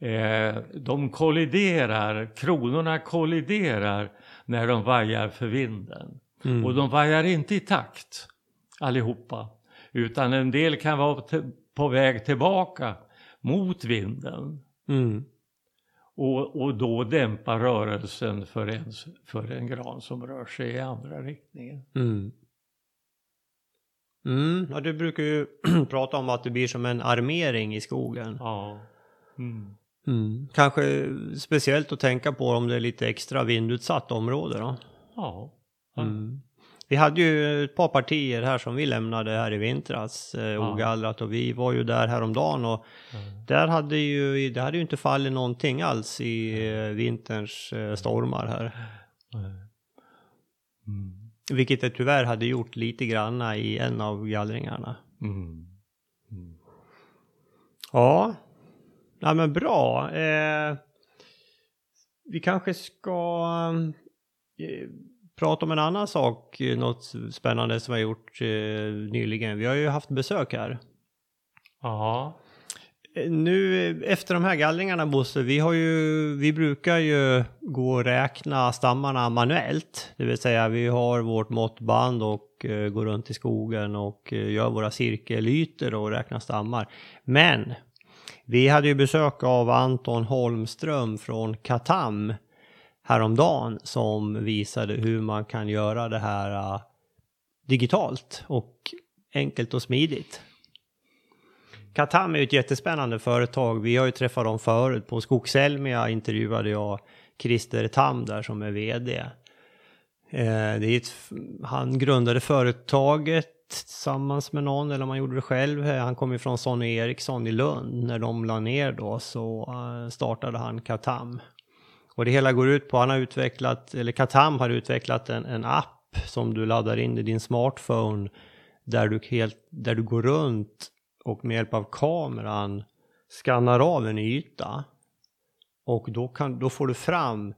eh, de kolliderar, kronorna kolliderar när de vajar för vinden. Mm. Och de vajar inte i takt allihopa. Utan en del kan vara på väg tillbaka mot vinden. Mm. Och, och då dämpa rörelsen för en, för en gran som rör sig i andra riktningen. Mm. Mm. Ja, du brukar ju prata om att det blir som en armering i skogen. Ja. Mm. Mm. Kanske speciellt att tänka på om det är lite extra vindutsatt område då. Ja. Mm. Vi hade ju ett par partier här som vi lämnade här i vintras eh, Ja. ogallrat och vi var ju där häromdagen och där hade ju, det hade ju inte fallit någonting alls i eh, vinterns eh, stormar här. Mm. Vilket det tyvärr hade gjort lite granna i en av gallringarna. Mm. Ja, ja men bra. Eh, vi kanske ska eh, prata om en annan sak, något spännande som vi har gjort eh, nyligen. Vi har ju haft besök här. Ja. Nu efter de här gallringarna Bosse, vi har ju, vi brukar ju gå och räkna stammarna manuellt. Det vill säga vi har vårt måttband och eh, går runt i skogen och eh, gör våra cirkelytor och räknar stammar. Men vi hade ju besök av Anton Holmström från Katam häromdagen som visade hur man kan göra det här eh, digitalt och enkelt och smidigt. Katam är ju ett jättespännande företag. Vi har ju träffat dem förut. På Skogselmia intervjuade jag Christer Tam där som är VD. Eh, det är ett, han grundade företaget tillsammans med någon eller om han gjorde det själv. Eh, han kom ju från Sonny Eriksson i Lund. När de la ner då så eh, startade han Katam. Och det hela går ut på, han har utvecklat, eller Katam har utvecklat en, en app som du laddar in i din smartphone där du, helt, där du går runt och med hjälp av kameran skannar av en yta. Och då, kan, då får du fram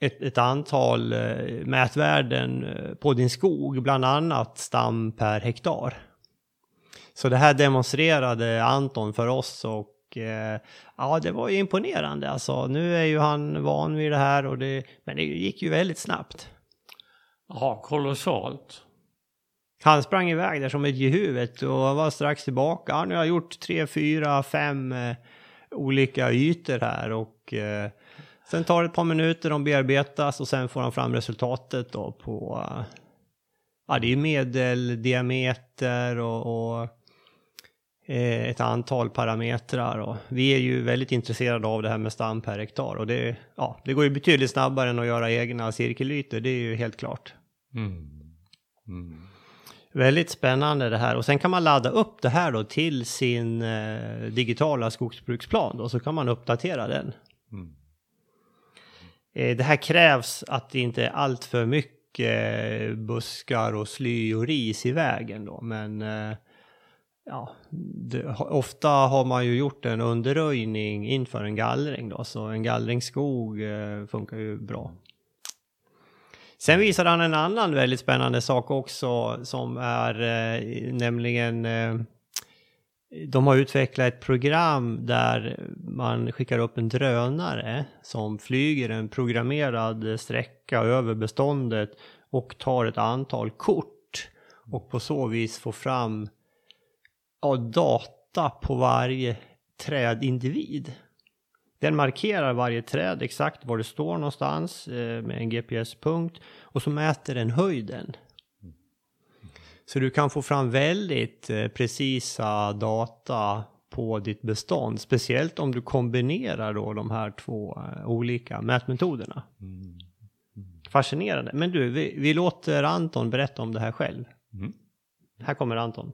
ett, ett antal eh, mätvärden eh, på din skog, bland annat stam per hektar. Så det här demonstrerade Anton för oss och eh, ja, det var ju imponerande. Alltså, nu är ju han van vid det här, och det, men det gick ju väldigt snabbt. Ja, kolossalt. Han sprang iväg där som ett gehuvet och var strax tillbaka. Ja, nu har jag gjort tre, fyra, fem eh, olika ytor här och eh, sen tar det ett par minuter, de bearbetas och sen får han fram resultatet då på ja, det är medeldiameter och, och eh, ett antal parametrar. Och vi är ju väldigt intresserade av det här med stam per hektar och det, ja, det går ju betydligt snabbare än att göra egna cirkelytor, det är ju helt klart. Mm. Mm. Väldigt spännande det här. Och sen kan man ladda upp det här då till sin eh, digitala skogsbruksplan då, så kan man uppdatera den. Mm. Eh, det här krävs att det inte är allt för mycket eh, buskar och sly och ris i vägen då, men eh, ja, det, ofta har man ju gjort en underröjning inför en gallring då, så en gallringsskog eh, funkar ju bra. Sen visade han en annan väldigt spännande sak också som är eh, nämligen eh, de har utvecklat ett program där man skickar upp en drönare som flyger en programmerad sträcka över beståndet och tar ett antal kort och på så vis får fram ja, data på varje trädindivid. Den markerar varje träd exakt var det står någonstans eh, med en GPS-punkt och så mäter den höjden. Så du kan få fram väldigt eh, precisa data på ditt bestånd, speciellt om du kombinerar då de här två eh, olika mätmetoderna. Mm. Fascinerande. Men du, vi, vi låter Anton berätta om det här själv. Mm. Här kommer Anton.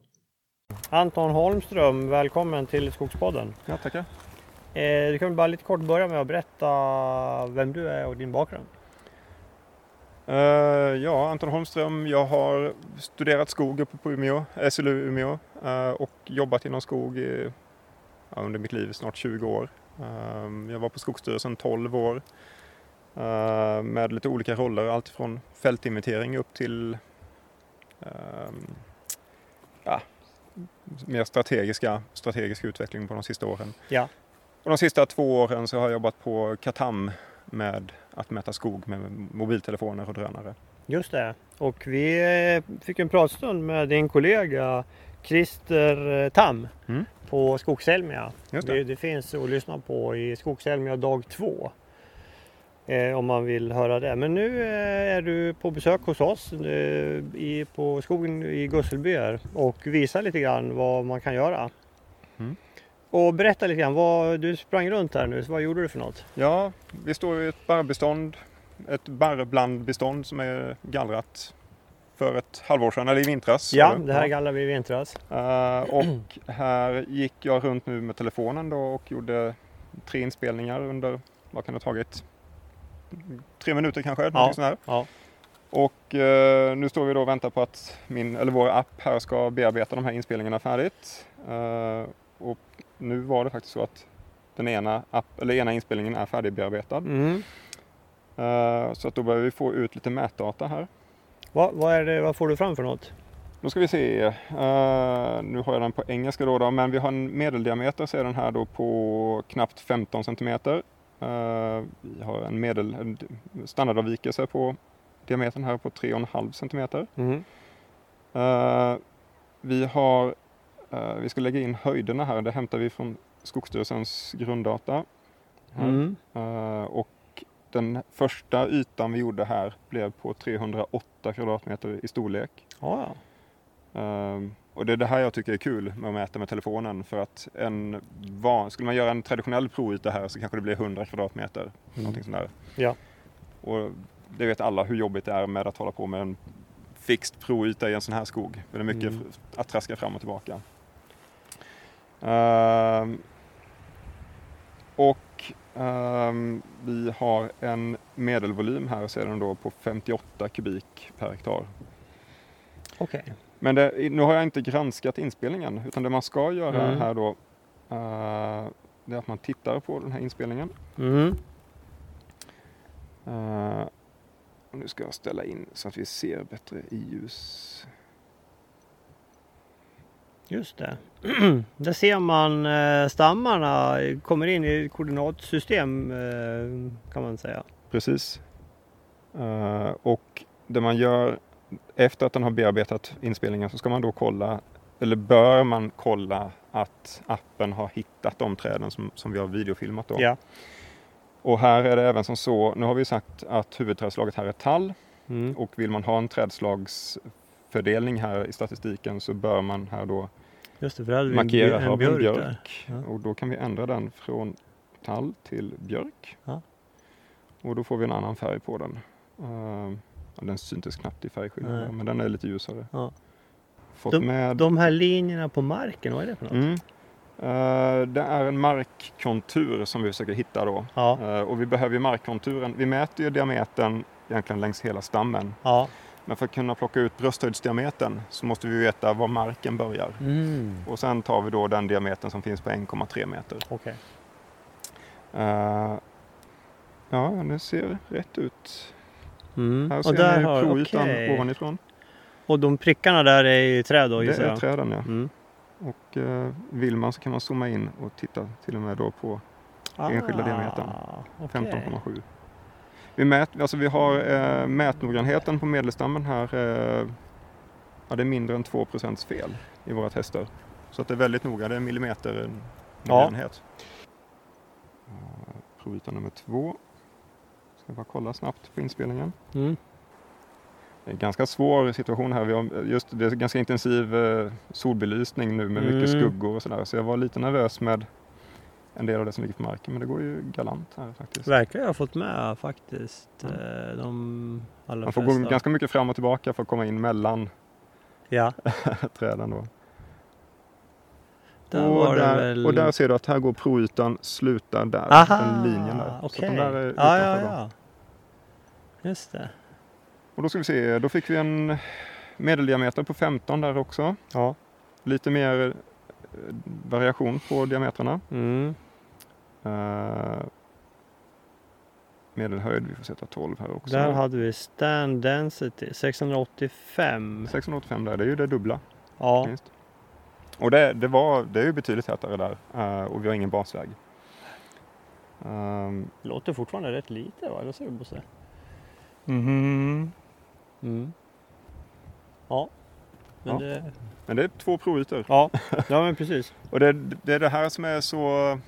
Anton Holmström, välkommen till Skogspodden. Ja, tackar. Eh, du kan väl bara lite kort börja med att berätta vem du är och din bakgrund. Eh, ja, Anton Holmström. Jag har studerat skog uppe på Umeå, SLU Umeå eh, och jobbat inom skog i, under mitt liv, snart 20 år. Ehm, Jag var på Skogsstyrelsen 12 år med lite olika roller, allt från fältinventering upp till ehm, ja, mer strategiska, strategisk utveckling på de sista åren. Ja. Och de sista två åren så har jag jobbat på Katam med att mäta skog med mobiltelefoner och drönare. Just det. Och vi eh, fick en pratstund med din kollega Christer eh, Tam Mm. på Skogselmia. Just Det, det. det finns att lyssna på i Skogselmia dag två. Eh, om man vill höra det. Men nu eh, är du på besök hos oss eh, i, på skogen i Gusselby och visar lite grann vad man kan göra. Mm. Och berätta lite grann, vad, du sprang runt här nu, så vad gjorde du för något? Ja, vi står i ett barrbestånd, ett barrblandbestånd som är gallrat för ett halvår sedan, eller i vintras. Ja, det här gallrade vi i vintras. Eh, och här gick jag runt nu med telefonen då och gjorde tre inspelningar under, vad kan det ha tagit? Tre minuter kanske? någonting sånt här. Ja. Och eh, nu står vi då och väntar på att min, eller vår app här ska bearbeta de här inspelningarna färdigt. Eh, och nu var det faktiskt så att den ena, app, eller ena inspelningen är färdigbearbetad. Mm. Eh, så att då börjar vi få ut lite mätdata här. Vad, vad, är det, vad får du fram för något? Då ska vi se. eh, nu har jag den på engelska då, då men vi har en medeldiameter så är den här då på knappt 15 centimeter. Eh, vi har en medel en standardavvikelse på diametern här på 3,5 centimeter. Mm. Eh, vi har, vi ska lägga in höjderna här, det hämtar vi från Skogsstyrelsens grunddata. Mm. Eh, och den första ytan vi gjorde här blev på 308 kvadratmeter i storlek. Ja. Ehm, och det är det här jag tycker är kul med att mäta med telefonen för att en van, skulle man göra en traditionell provyta här så kanske det blir 100 kvadratmeter. Någonting sånt där. Ja. Och det vet alla hur jobbigt det är med att hålla på med en fixed provyta i en sån här skog. Det är mycket Mm. att traska fram och tillbaka. Ehm, och ehm, vi har en medelvolym här ser den då på 58 kubik per hektar. Okej. Men det, nu har jag inte granskat inspelningen utan det man ska göra Mm. här då eh, det är att man tittar på den här inspelningen. Mm. Och nu ska jag ställa in så att vi ser bättre i ljus. Just det. Där ser man eh, stammarna kommer in i ett koordinatsystem eh, kan man säga. Precis. Eh, och det man gör efter att den har bearbetat inspelningen så ska man då kolla, eller bör man kolla att appen har hittat de träden som, som vi har videofilmat då. Ja. Och här är det även som så, nu har vi sagt att huvudträdslaget här är tall Mm. och vill man ha en trädslagsfördelning här i statistiken så bör man här då Just det, för hade markera en, en björk, björk. Ja. Och då kan vi ändra den från tall till björk. Ja. Och då får vi en annan färg på den. Ja, den syntes knappt i färgskillnaden men den är lite ljusare. Ja. Fått med... De här linjerna på marken, vad är det för något? Mm. Eh, det är en markkontur som vi försöker hitta då. Ja, Eh, och vi behöver ju markkonturen. Vi mäter ju diametern egentligen längs hela stammen. ja. Men för att kunna plocka ut brösthöjdsdiametern så måste vi veta var marken börjar. Mm. Och sen tar vi då den diametern som finns på 1,3 meter. Okej. Eh, ja, det ser rätt ut. Mm. Här Och ser där ni har, provytan okej. ovanifrån. Och de prickarna där är i träd då Det är träden ja. Mm. Och eh, vill man så kan man zooma in och titta till och med då på Enskilda diametern. Ah, okej. 15,7. Vi, mät, alltså vi har eh, mätnoggrannheten på medelstammen här. Eh, ja, det är mindre än 2 fel i våra tester. Så att det är väldigt noga, det är millimeter eh, Ja. noggrannhet. Eh, Provyta nummer två. Ska bara kolla snabbt på inspelningen. Mm. Det är en ganska svår situation här. Vi har just, det är ganska intensiv eh, solbelysning nu med mycket Mm. skuggor och sådär. Så jag var lite nervös med en del av det som ligger på marken. Men det går ju galant här faktiskt. Verkar jag ha fått med faktiskt. Eh, De allra Man får flesta. gå ganska mycket fram och tillbaka för att komma in mellan Ja, träden. Då. där och, där, väl... och där ser du att här går proytan slutar där. Aha, den linjen där. Så att okej. de där är ja, ja, då. ja. Just det. Och då ska vi se, då fick vi en medeldiameter på 15 där också. Ja. Lite mer eh, variation på diametrarna. Mm. Eh, medelhöjd, vi får sätta 12 här också. Där hade vi stand density 685. 685 där, det är ju det dubbla. Ja, Minst. Och det, det, var, det är ju betydligt hetare där eh, och vi har ingen basväg. Ehm, låter fortfarande rätt lite va? Eller så Bosse? Mhm. Mm. Ja. Men Ja. Det, men det är två provytor. ja. ja, men precis. Och det, det är det här som är så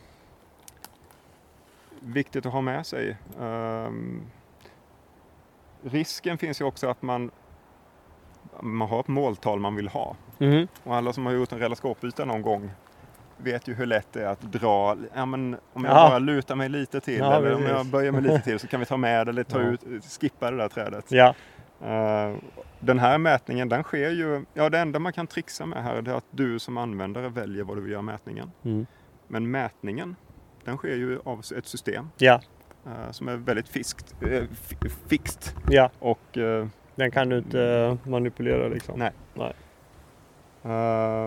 viktigt att ha med sig. Ehm, risken finns ju också att man, man har ett måltal man vill ha. Mhm. Och alla som har gjort en relaskopbyte någon gång vet ju hur lätt det är att dra, ja, men om jag Ja. bara lutar mig lite till Ja, eller om jag böjer mig lite till så kan vi ta med eller ta Ja. ut, skippa det där trädet. Ja. Eh, den här mätningen den sker ju, ja det enda man kan trixa med här är att du som användare väljer vad du vill göra mätningen. Mm. Men mätningen den sker ju av ett system Ja. eh, som är väldigt fiskt, eh, fi- fixt ja, och eh, den kan du inte manipulera liksom. Nej. Eh,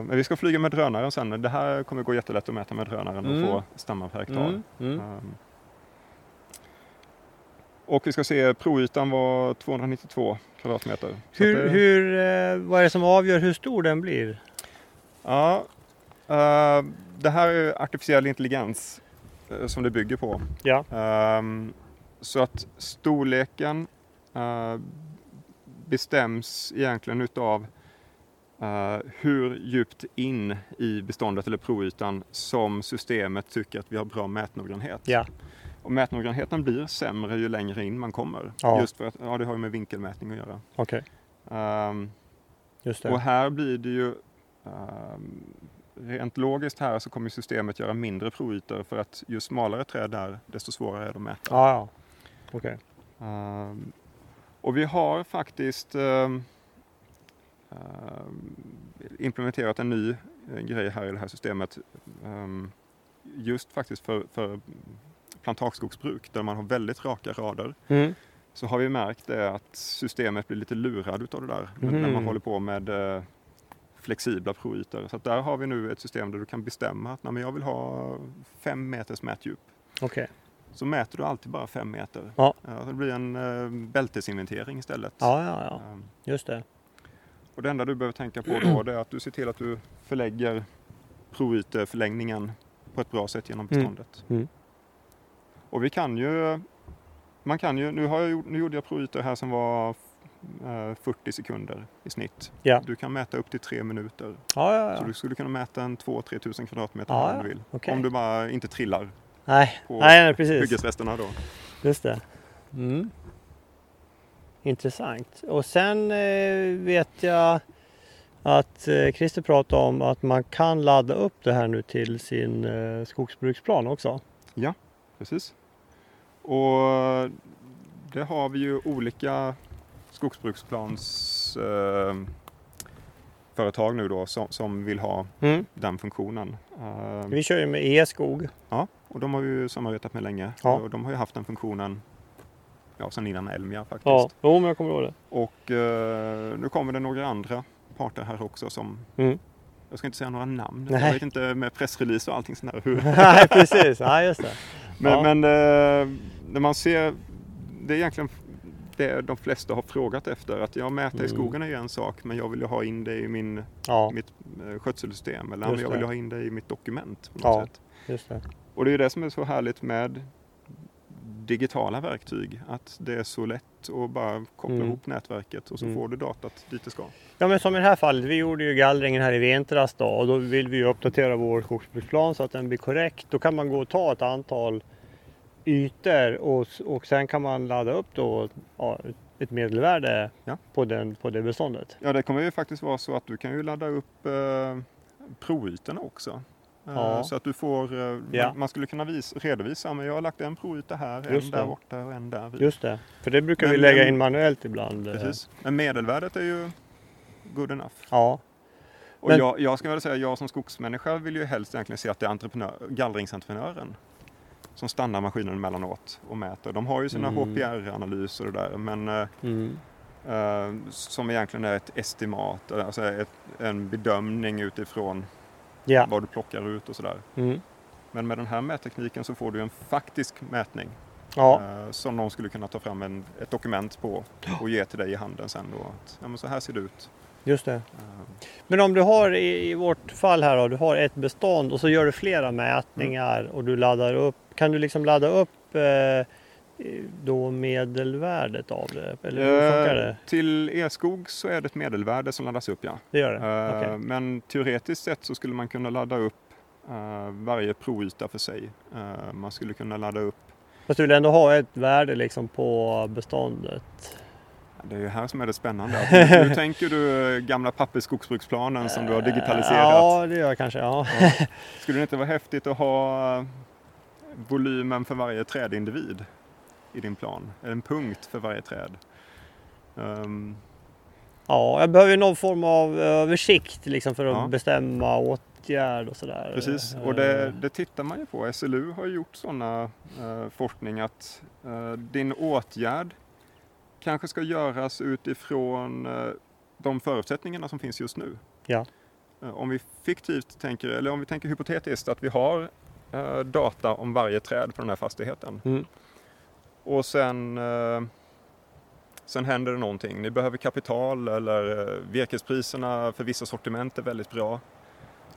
men vi ska flyga med drönaren sen. Det här kommer gå jättelätt att mäta med drönaren Mm. och få stammar per hektar. Mm. Mm. Ehm, och vi ska se provytan var 292 kvadratmeter. Hur, det, hur, vad är det som avgör hur stor den blir? Ja, det här är artificiell intelligens som det bygger på. Ja. Ehm, så att storleken eh, bestäms egentligen utav eh, hur djupt in i beståndet eller provytan som systemet tycker att vi har bra mätnoggrannhet. Ja. Och mätnoggrannheten blir sämre ju längre in man kommer. Ja. Just för att ja, det har ju med vinkelmätning att göra. Okej, Ehm, just och här blir det ju ehm, Rent logiskt här så kommer systemet göra mindre provytor för att ju smalare träd där desto svårare är det att mäta. Ja, ja. Okej. Ehm, och vi har faktiskt ehm, implementerat en ny eh, grej här i det här systemet. ehm, just faktiskt för, för plantageskogsbruk där man har väldigt raka rader. Mm. Så har vi märkt det att systemet blir lite lurad utav det där när- när man Mhm. håller på med eh, flexibla provytor. Så där har vi nu ett system där du kan bestämma att nej, men jag vill ha fem meters mätdjup. Okej. Så mäter du alltid bara fem meter. Ja. det blir en eh, bältesinventering istället. Ja, ja, ja. Ehm, Just det. och det enda du behöver tänka på då är att du ser till att du förlägger provyteförlängningen på ett bra sätt genom Mm. beståndet. Mm. Och vi kan ju, man kan ju, nu, har jag, nu gjorde jag provytor här som var 40 sekunder i snitt. Ja. Du kan mäta upp till tre minuter. Ja, ja, Så ja. du skulle kunna mäta en 2-3 tusen kvadratmeter Ja, om ja. du vill. Okej. Om du bara inte trillar Nej, på nej, nej, precis. hyggesresterna då. Just det. Mm. Intressant. Och sen eh, vet jag att eh, Christer pratade om att man kan ladda upp det här nu till sin eh, skogsbruksplan också. Precis. Och det har vi ju olika skogsbruksplans eh, företag nu då som, som vill ha Mm. den funktionen. Eh, Vi kör ju med e-skog. ja, och de har vi ju samarbetat med länge. Ja. Och de har ju haft den funktionen ja, sedan innan Elmia faktiskt. Ja, jo men jag kommer ihåg det. Och eh, nu kommer det några andra parter här också som Mm. jag ska inte säga några namn. Nej. Jag vet inte med pressrelease och allting sånt där. Nej, precis. Nej, just det. Men, Ja. men eh, när man ser, det är egentligen det de flesta har frågat efter. Att jag mäta i Mm. skogen är ju en sak, men jag vill ju ha in det i min, Ja, mitt eh, skötselsystem. Eller jag vill ju ha in det i mitt dokument. På något Ja. just det. Och det är ju det som är så härligt med digitala verktyg. Att det är så lätt att bara koppla Mm. ihop nätverket och så Mm. får du datat dit det ska. Ja men som i det här fallet, vi gjorde ju gallringen här i vintras då och då vill vi ju uppdatera vår skogsbruksplan så att den blir korrekt. Då kan man gå och ta ett antal ytor och, och sen kan man ladda upp då ja, ett medelvärde Ja. på, den, på det beståndet. Ja, det kommer ju faktiskt vara så att du kan ju ladda upp eh, provytorna också. Eh, Ja. Så att du får, eh, Ja. man, man skulle kunna vis, redovisa, men jag har lagt en provyta här, en Just där det. borta och en där. vid. Just det, för det brukar vi Men- lägga men- in manuellt ibland. eh. Precis. Men medelvärdet är ju good enough. Ja, Och Men- jag, jag ska väl säga, jag som skogsmänniska vill ju helst egentligen se att det är entreprenör, gallringsentreprenören som stannar maskinen emellanåt och mäter. De har ju sina Mm. HPR-analyser och det där, men eh, mm. eh, som egentligen är ett estimat, alltså ett, en bedömning utifrån ja. vad du plockar ut och sådär. Mm. Men med den här mättekniken så får du en faktisk mätning Ja, eh, som någon skulle kunna ta fram en, ett dokument på och ge till dig i handen sen då. Att, ja, så här ser det ut. Just det. Eh, Men om du har i, i vårt fall här då, du har ett bestånd och så gör du flera mätningar och du laddar upp. Kan du liksom ladda upp eh, då medelvärdet av det? Eller hur funkar det? Eh, Till e-skog så är det ett medelvärde som laddas upp ja. Det gör det? Eh, Okej. Men teoretiskt sett så skulle man kunna ladda upp eh, varje provyta för sig. Eh, man skulle kunna ladda upp, Fast du vill ändå ha ett värde liksom på beståndet? Det är ju här som är det spännande. Nu, nu tänker du eh, gamla pappersskogsbruksplanen som du har digitaliserat. Ja, det gör jag kanske. Ja. Skulle det inte vara häftigt att ha eh, volymen för varje trädindivid i din plan? En punkt för varje träd. Ehm, ja, jag behöver ju någon form av översikt liksom för att Ja. bestämma åtgärd och sådär. Precis, och det, det tittar man ju på. SLU har gjort sådana eh, forskning att eh, din åtgärd kanske ska göras utifrån eh, de förutsättningarna som finns just nu. Ja. Eh, om vi fiktivt tänker, eller om vi tänker hypotetiskt att vi har eh, data om varje träd på den här fastigheten. Mm. Och sen, sen händer det någonting. Ni behöver kapital eller virkespriserna för vissa sortiment är väldigt bra.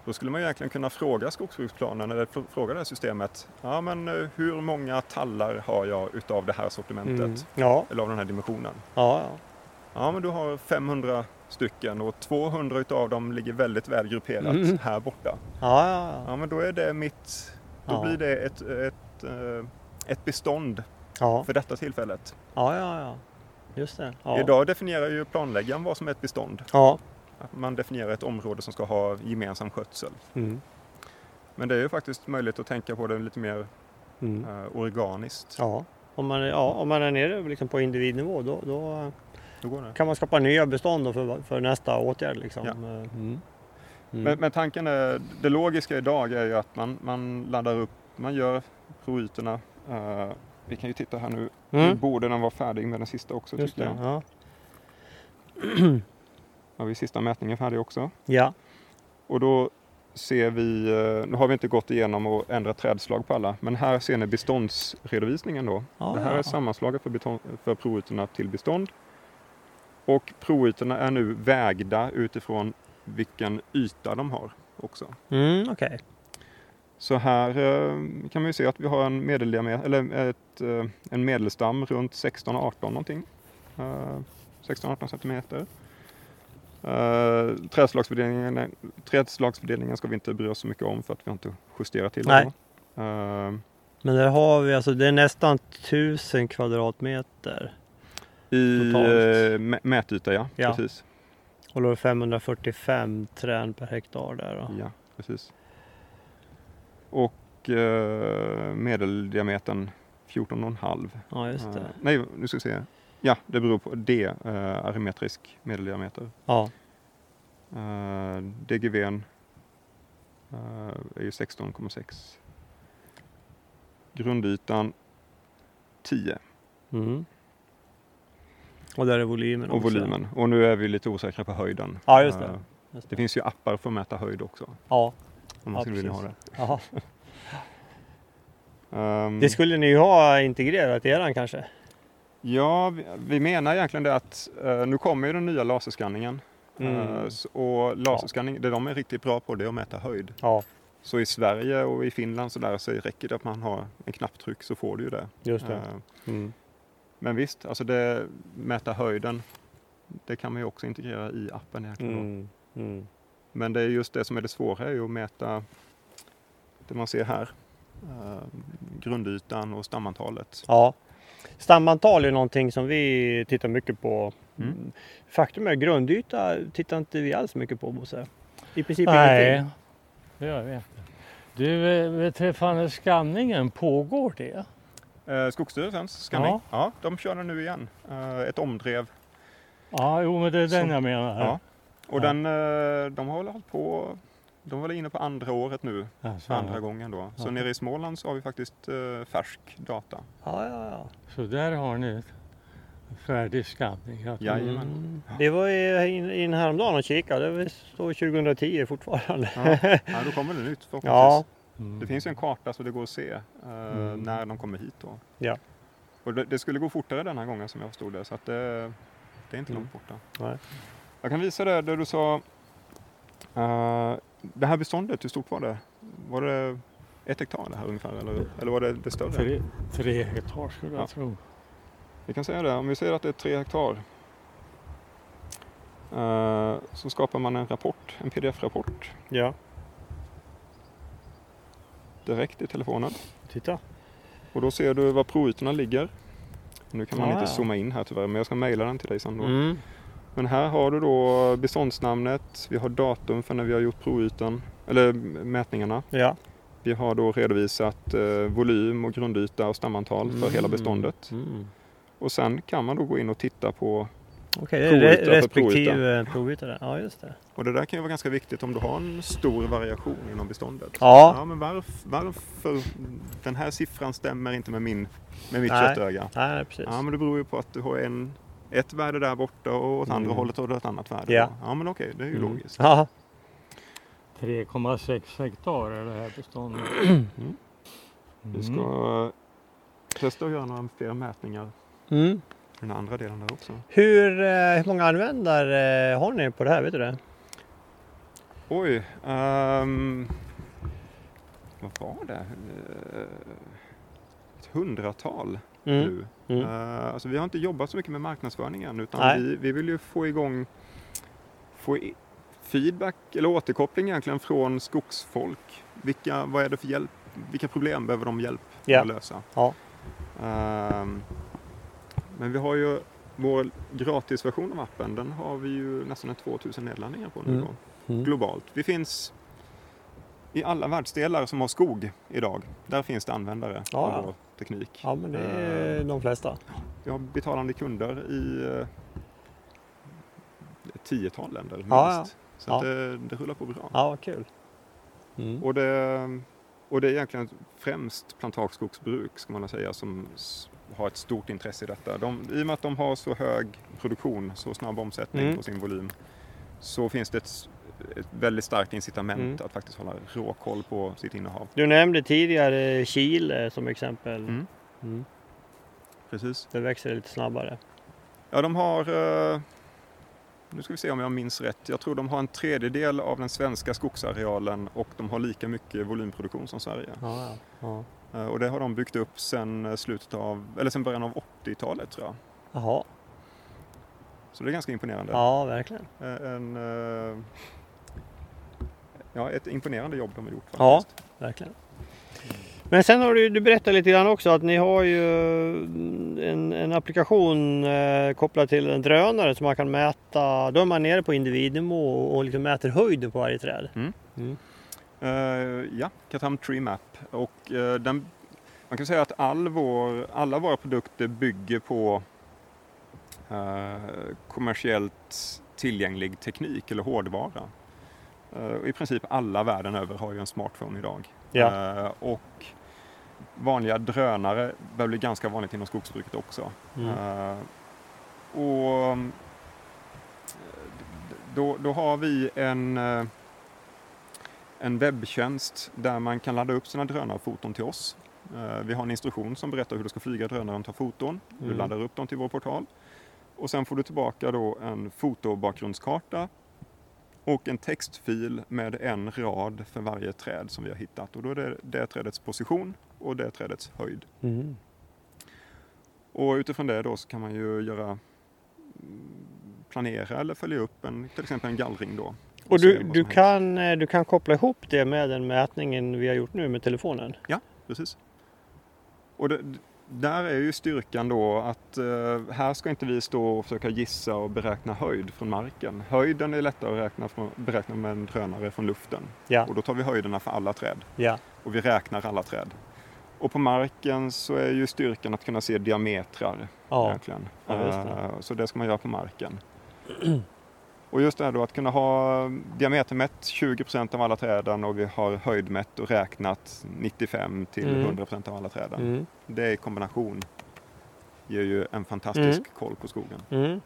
Då skulle man ju egentligen kunna fråga skogsbruksplanen eller fr- fråga det här systemet. Ja, men eh, hur många tallar har jag utav det här sortimentet? Mm. Ja, Eller av den här dimensionen? ja, ja. Ja, men du har 500 stycken och 200 utav dem ligger väldigt väl grupperat Mm. här borta. Ja, ja, ja. Ja, men då är det mitt, då Ja. blir det ett, ett, eh, ett bestånd Ja, för detta tillfället. ja, ja, ja. Just det. Ja. Idag definierar ju planläggaren vad som är ett bestånd. Ja. Man definierar ett område som ska ha gemensam skötsel. Mm. Men det är ju faktiskt möjligt att tänka på det lite mer Mm. eh, organiskt. Ja. Om man, är- ja, om man är nere liksom på individnivå då, då Då går det. kan man skapa nya bestånd då för, för nästa åtgärd. Liksom. Ja. Mm. Mm. Men, men tanken är, det logiska idag är ju att man, man laddar upp, man gör provytorna. Eh, vi kan ju titta här nu. Nu Mm. borde den vara färdig med den sista också Just tycker det. jag. Ja. Har vi sista mätningen färdig också. ja. Och då ser vi, eh, nu har vi inte gått igenom och ändrat trädslag på alla, men här ser ni beståndsredovisningen då. Ja, det här ja. är sammanslaget för, beton, för provytorna till bestånd. Och provytorna är nu vägda utifrån vilken yta de har också. Mm, Okej. Så här eh, kan man ju se att vi har en, medeldiameter, eller ett, eh, en medelstam runt 16-18 någonting. Eh, 16-18 centimeter. Uh, trädslagsfördelningen, trädslagsfördelningen ska vi inte bry oss så mycket om för att vi har inte justerat till då. Eh, Men där har vi alltså, det är nästan 1000 kvadratmeter. I Totalt. uh, mätyta, ja. Ja. Precis. Och då är det 545 träd per hektar där då. Ja, precis. Och uh, medeldiametern 14,5. Ja, just Eh, det. nej, nu ska vi se. Ja, det beror på D, uh, arimetrisk medeldiameter. Ja. Uh, DGVn uh, är ju 16,6. Grundytan 10 Mm. Och där är volymen och också. volymen. Och nu är vi lite osäkra på höjden. Ja, just det. Eh, Just det finns ju appar för att mäta höjd också. Ja. Om man Ja, skulle vilja ha det. Jaha. Ehm, Det skulle ni ju ha integrerat i eran kanske? Ja, vi, vi menar egentligen det att eh, nu kommer ju den nya laserskanningen. Mm. Eh, och laserskanning, det de är riktigt bra på det är att mäta höjd. Ja, Så i Sverige och i Finland så, där, så räcker det att man har en knapptryck så får du ju det. just det. Eh, Mm. Men visst, alltså det, mäta höjden, det kan man ju också integrera i appen egentligen. Mm. Mm. Men det är just det som är det svåra, är ju att mäta det man ser här. eh, grundytan och stamantalet. Ja. Stamantal är någonting som vi tittar mycket på. Mm. Faktum är grundyta tittar inte vi alls mycket på Bosse. I princip Nej, ingenting. det gör vi inte. Du, eh, beträffande skanningen, pågår det? Eh, Skogsstyrelsens skanning, Ja. ja. de kör den nu igen. Eh, ett omdrev. Ja, jo men det är den Så- jag menar. Ja. Och Ja. den, eh, de har väl hållit på, de var inne på andra året nu, för andra gången då. Så Ja. nere i Småland så har vi faktiskt eh, färsk data. Ja, ja, ja. Så där har ni färdig skanning. Jajamän. Mm. Det var ju in, in häromdagen och kikade. Det står 2010 fortfarande. Ja. ja, då kommer det nytt förhoppningsvis. Ja, Mm. Det finns ju en karta så det går att se eh, Mm. när de kommer hit då. Ja. Och det, det skulle gå fortare den här gången som jag förstod det, så att det, det är inte Mm. långt borta. Nej. Jag kan visa det, där du sa, eh, det här beståndet, hur stort var det? Var det ett hektar det här ungefär, eller, eller var det, det större? Tre, tre hektar skulle jag Ja. tro. Vi kan säga det, om vi säger att det är tre hektar eh, så skapar man en rapport, en pdf-rapport Ja, direkt i telefonen. titta. Och då ser du var provytorna ligger. Nu kan man Ah, inte ja. zooma in här tyvärr, men jag ska mejla den till dig sen då. Mm. Men här har du då beståndsnamnet, vi har datum för när vi har gjort provytan, eller mätningarna. Ja. Vi har då redovisat eh, volym och grundyta och stamantal för hela beståndet. Mm. Och sen kan man då gå in och titta på, Okej, Provyta för respektive provyta. där. Ja, just det. och det där kan ju vara ganska viktigt om du har en stor variation inom beståndet. Ja. Ja, men varf, varför den här siffran stämmer inte med, min, med mitt Nej. köttöga? Nej, precis. Ja, men det beror ju på att du har en, ett värde där borta och åt andra Mm. hållet har du ett annat värde. Ja. ja men okej, det är ju Mm. logiskt. Ja. 3,6 hektar är det här beståndet. Vi ska testa att göra några fler mätningar Mm. i den andra delen där också. Hur, eh, hur många användare eh, har ni på det här? Vet du det? Oj, ehm, vad var det? Eh, Ett hundratal Mm. Nu. Mm. Eh, alltså vi har inte jobbat så mycket med marknadsföring än utan Nej. vi, vi vill ju få igång få i, feedback eller återkoppling egentligen från skogsfolk. Vilka, vad är det för hjälp? Vilka problem behöver de hjälp Ja. att lösa? Ja. Ehm, men vi har ju vår gratisversion av appen, den har vi ju nästan 2000 nedladdningar på nu Mm. då, Mm. globalt. Vi finns i alla världsdelar som har skog idag. Där finns det användare Ja, av vår teknik. Ja, men det är de flesta. Vi har betalande kunder i eh, ett tiotal länder minst. Ja, ja. Så Ja. det, det rullar på bra. Ja, vad kul. Mm. Och, det, och det är egentligen främst plantageskogsbruk ska man säga som har ett stort intresse i detta. De, I och med att de har så hög produktion, så snabb omsättning Mm. på sin volym så finns det ett, ett väldigt starkt incitament Mm. att faktiskt hålla råkoll på sitt innehav. Du nämnde tidigare Chile som exempel. Mm. Mm. Precis. Det växer lite snabbare. Ja, de har, eh, nu ska vi se om jag minns rätt, jag tror de har en tredjedel av den svenska skogsarealen och de har lika mycket volymproduktion som Sverige. Ja, ja. Eh, Och det har de byggt upp sedan slutet av, eller sedan början av 80-talet tror jag. Jaha. Så det är ganska imponerande. Ja, verkligen. Eh, En, eh, ja, ett imponerande jobb de har gjort Ja. faktiskt. verkligen. Men sen har du, du berättat lite grann också att ni har ju en, en applikation eh, kopplad till en drönare som man kan mäta. Då är man nere på individnivå och, och liksom mäter höjden på varje träd. Mm. Mm. Eh, ja, Katam Tree Map. Och eh, den, man kan säga att all vår, alla våra produkter bygger på eh, kommersiellt tillgänglig teknik eller hårdvara. Eh, I princip alla världen över har ju en smartphone idag. Ja. Eh, och vanliga drönare börjar bli ganska vanligt inom skogsbruket också. Mm. Eh, och eh, då, då har vi en, en webbtjänst där man kan ladda upp sina drönarfoton till oss. Vi har en instruktion som berättar hur du ska flyga drönaren och ta foton. Du Mm. laddar upp dem till vår portal. Och sen får du tillbaka då en fotobakgrundskarta och en textfil med en rad för varje träd som vi har hittat. Och då är det det trädets position och det trädets höjd. Mm. Och utifrån det då så kan man ju göra mm, planera eller följa upp en, till exempel en gallring då. Och se du, du, kan, eh, du kan koppla ihop det med den mätningen vi har gjort nu med telefonen. Precis. Och det, där är ju styrkan då att eh, här ska inte vi stå och försöka gissa och beräkna höjd från marken. Höjden är lättare att räkna från, beräkna med en drönare från luften. Ja. Och då tar vi höjderna för alla träd. Ja. Och vi räknar alla träd. Och på marken så är ju styrkan att kunna se diametrar. Ja. Verkligen. Ja, det. Eh, Så det ska man göra på marken. Och just det här då att kunna ha diametermätt 20% av alla träden och vi har höjdmätt och räknat 95 till Mm. 100 av alla träden. Mm. Det i kombination ger ju en fantastisk Mm. koll på skogen. Mm.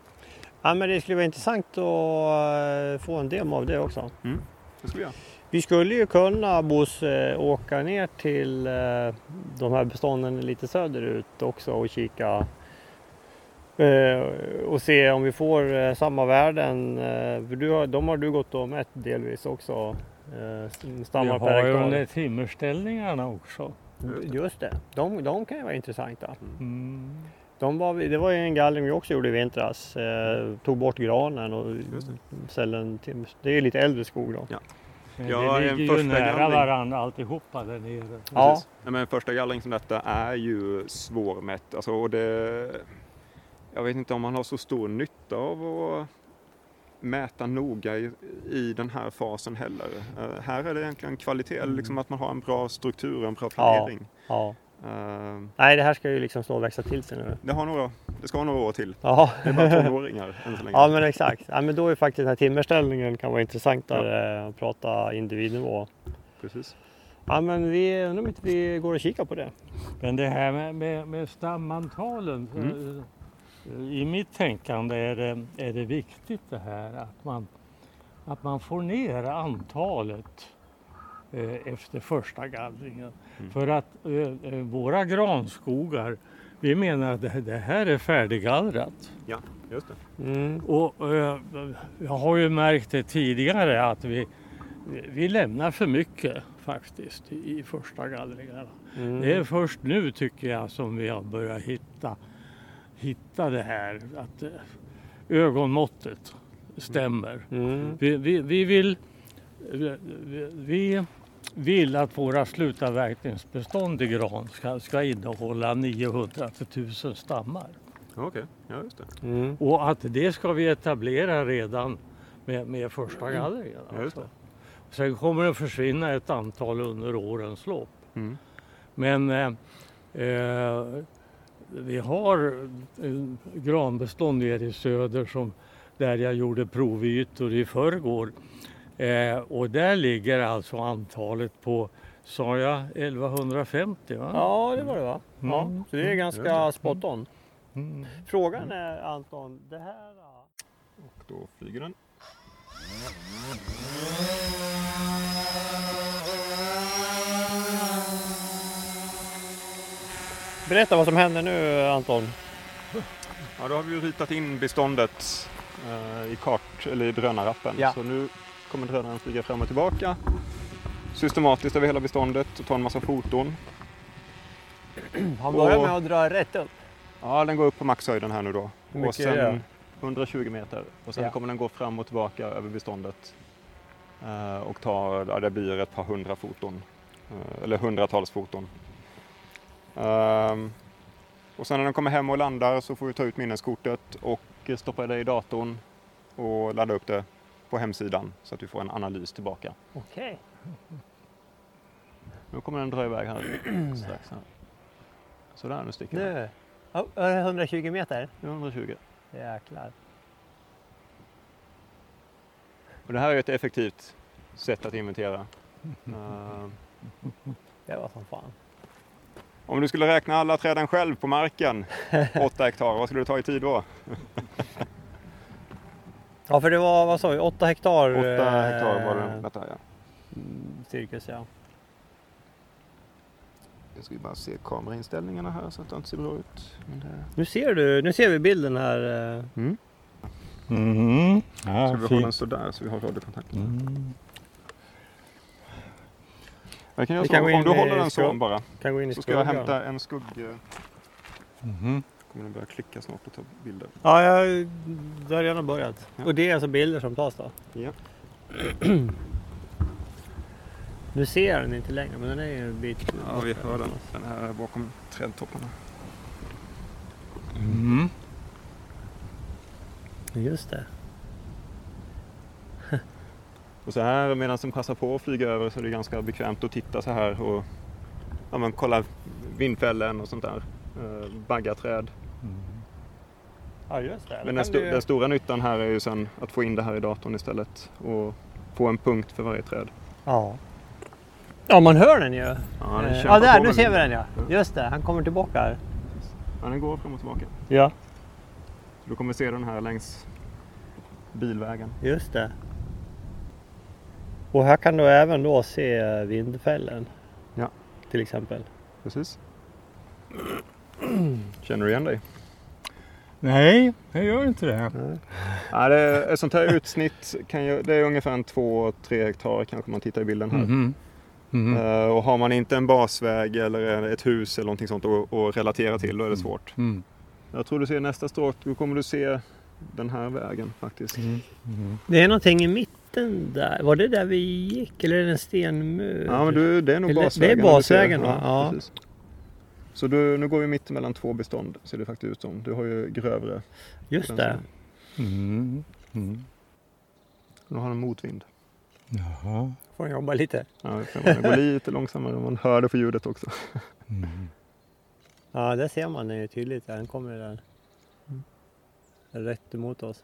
Ja, men det skulle vara intressant att få en demo av det också. Det ska vi göra. Vi skulle ju kunna Bosse åka ner till eh, de här bestånden lite söderut också och kika och se om vi får eh, samma värden. Eh, för du har, de har du gått och mätt delvis också. Eh, Vi stammar per har ju hektar. under timmerställningarna också. Just det, de, de kan ju vara intressanta. Mm. De var, vi- det var ju en gallring vi också gjorde i vintras. Eh, tog bort granen och ställde till. Det är lite äldre skog då. Ja. Ja, det en ligger ju nära gallring. varandra alltihopa där nere. Ja. Nej, men första gallring som detta är ju svårmätt. Alltså, och det, jag vet inte om man har så stor nytta av att mäta noga i, i den här fasen heller. Eh, här är det egentligen kvalitet, Mm. liksom att man har en bra struktur och en bra planering. Ja. Eh, Nej, det här ska ju liksom stå och växa till sig nu. det, har några, det ska ha några år till. Ja, Det är bara tonåringar än så länge. ja men exakt. Ja, men då är faktiskt den här timmerställningen kan vara intressantare att prata individnivå. Precis. Ja, men vi undrar om inte vi går och kikar på det. Men det här med, med, med stamantalen. Mm. I mitt tänkande är det, är det viktigt det här att man, att man får ner antalet eh, efter första gallringen. Mm. För att eh, eh, våra granskogar, vi menar att det, det här är färdiggallrat. Ja, just det. Mm. Och eh, jag har ju märkt det tidigare att vi, vi lämnar för mycket faktiskt i, i första gallringarna. Mm. Det är först nu tycker jag som vi har börjat hitta, hitta det här att eh, ögonmåttet stämmer. Mm. Vi, vi, vi, vill, vi, vi vill att våra slutavverkningsbestånd i gran ska, ska innehålla 900 till 1000 stammar. Okej, ja just det. Mm. Och att det ska vi etablera redan med, med första gallringen. Ja, just det. Alltså. Sen kommer det försvinna ett antal under årens lopp. Mm. Men eh, eh, vi har eh, granbestånd nere i söder som där jag gjorde provytor i förrgår. Eh, och där ligger alltså antalet på, sa jag 1150 va? Ja, det var det va? Ja, Mm. så det är Just ganska det. spot on. Mm. Frågan är Anton, det här... Och då flyger den. Berätta vad som händer nu Anton. Ja, då har vi ju ritat in beståndet eh, i kart eller i drönarappen. Ja. Så nu kommer drönaren flyga fram och tillbaka systematiskt över hela beståndet och ta en massa foton. Han börjar börjar med att dra rätt upp. Ja, den går upp på maxhöjden här nu då. Hur och sen är det? 120 meter. Och sen Ja. kommer den gå fram och tillbaka över beståndet. Eh, och ta, ja, det blir ett par hundra foton. Eh, eller hundratals foton. Ehm, och sen när den kommer hem och landar så får vi ta ut minneskortet och stoppa det i datorn och ladda upp det på hemsidan så att vi får en analys tillbaka. Okej. Nu kommer den dra iväg här strax. Här. Sådär, nu sticker den. Nu. Det 120 meter. Nu är 120. Jäklar. Och det här är ett effektivt sätt att inventera. Ehm, Det var som fan. Om du skulle räkna alla träden själv på marken, 8 hektar, vad skulle det ta i tid då? Ja, för det var, vad sa vi, 8 hektar? 8 eh, hektar var det detta ja. mm, Cirkus ja. Jag ska ju bara se kamerainställningarna här så att det inte ser bra ut. Men det... Nu ser du, nu ser vi bilden här. eh. mm. Mm. Ja, Ska vi fint. ha den sådär så vi har radiokontakt? Mm. Jag kan göra så, kan om du håller den så bara. Kan gå in i Så ska jag hämta en skugg... Mhm. Kommer den börja klicka snart och ta bilder. Ja, jag, det har redan börjat. Ja. Och det är alltså bilder som tas då? Ja. Nu ser jag den inte längre, men den är ju en bit Ja, vi hör den. Den här är bakom trädtopparna. Mm. Just det. Och så här medan den passar på att flyga över så är det ganska bekvämt att titta så här och ja, men, kolla vindfällen och sånt där. Eh, baggaträd. Ja, just det. Men den, sto- den stora nyttan här är ju sen att få in det här i datorn istället och få en punkt för varje träd. Ja. Ja, man hör den ju. Ja, den Eh, ja där, nu ser vi den ja. Ja. Just det, han kommer tillbaka här. Ja, den går fram och tillbaka. Ja, Så du kommer se den här längs bilvägen. just det. Och här kan du även då se vindfällen. Ja. Till exempel. Precis. Känner du igen dig? Nej, jag gör inte det. Ja, det är, ett sånt här utsnitt kan ju, det är ungefär en 2-3 hektar kanske man tittar i bilden här. Mhm. Mhm. Eh, och har man inte en basväg eller ett hus eller någonting sånt att, att relatera till då är det svårt. Mm. Jag tror du ser nästa stråk, då kommer du se den här vägen faktiskt. Mm. Mhm. Det är någonting i mitten där. Var det där vi gick eller är det en stenmur? Ja men du, det är nog Eller- basvägen. det är basvägen, va? Ja. precis. Så du, nu går vi mitt emellan två bestånd ser det faktiskt ut som. Du har ju grövre. Just den det. Mm. Mm. Nu har han motvind. Jaha. Får jobba lite. Ja, det kan man gå lite långsammare, man hör det på ljudet också. Mm. Ja, där ser man den ju tydligt. Den kommer där. Rätt emot oss.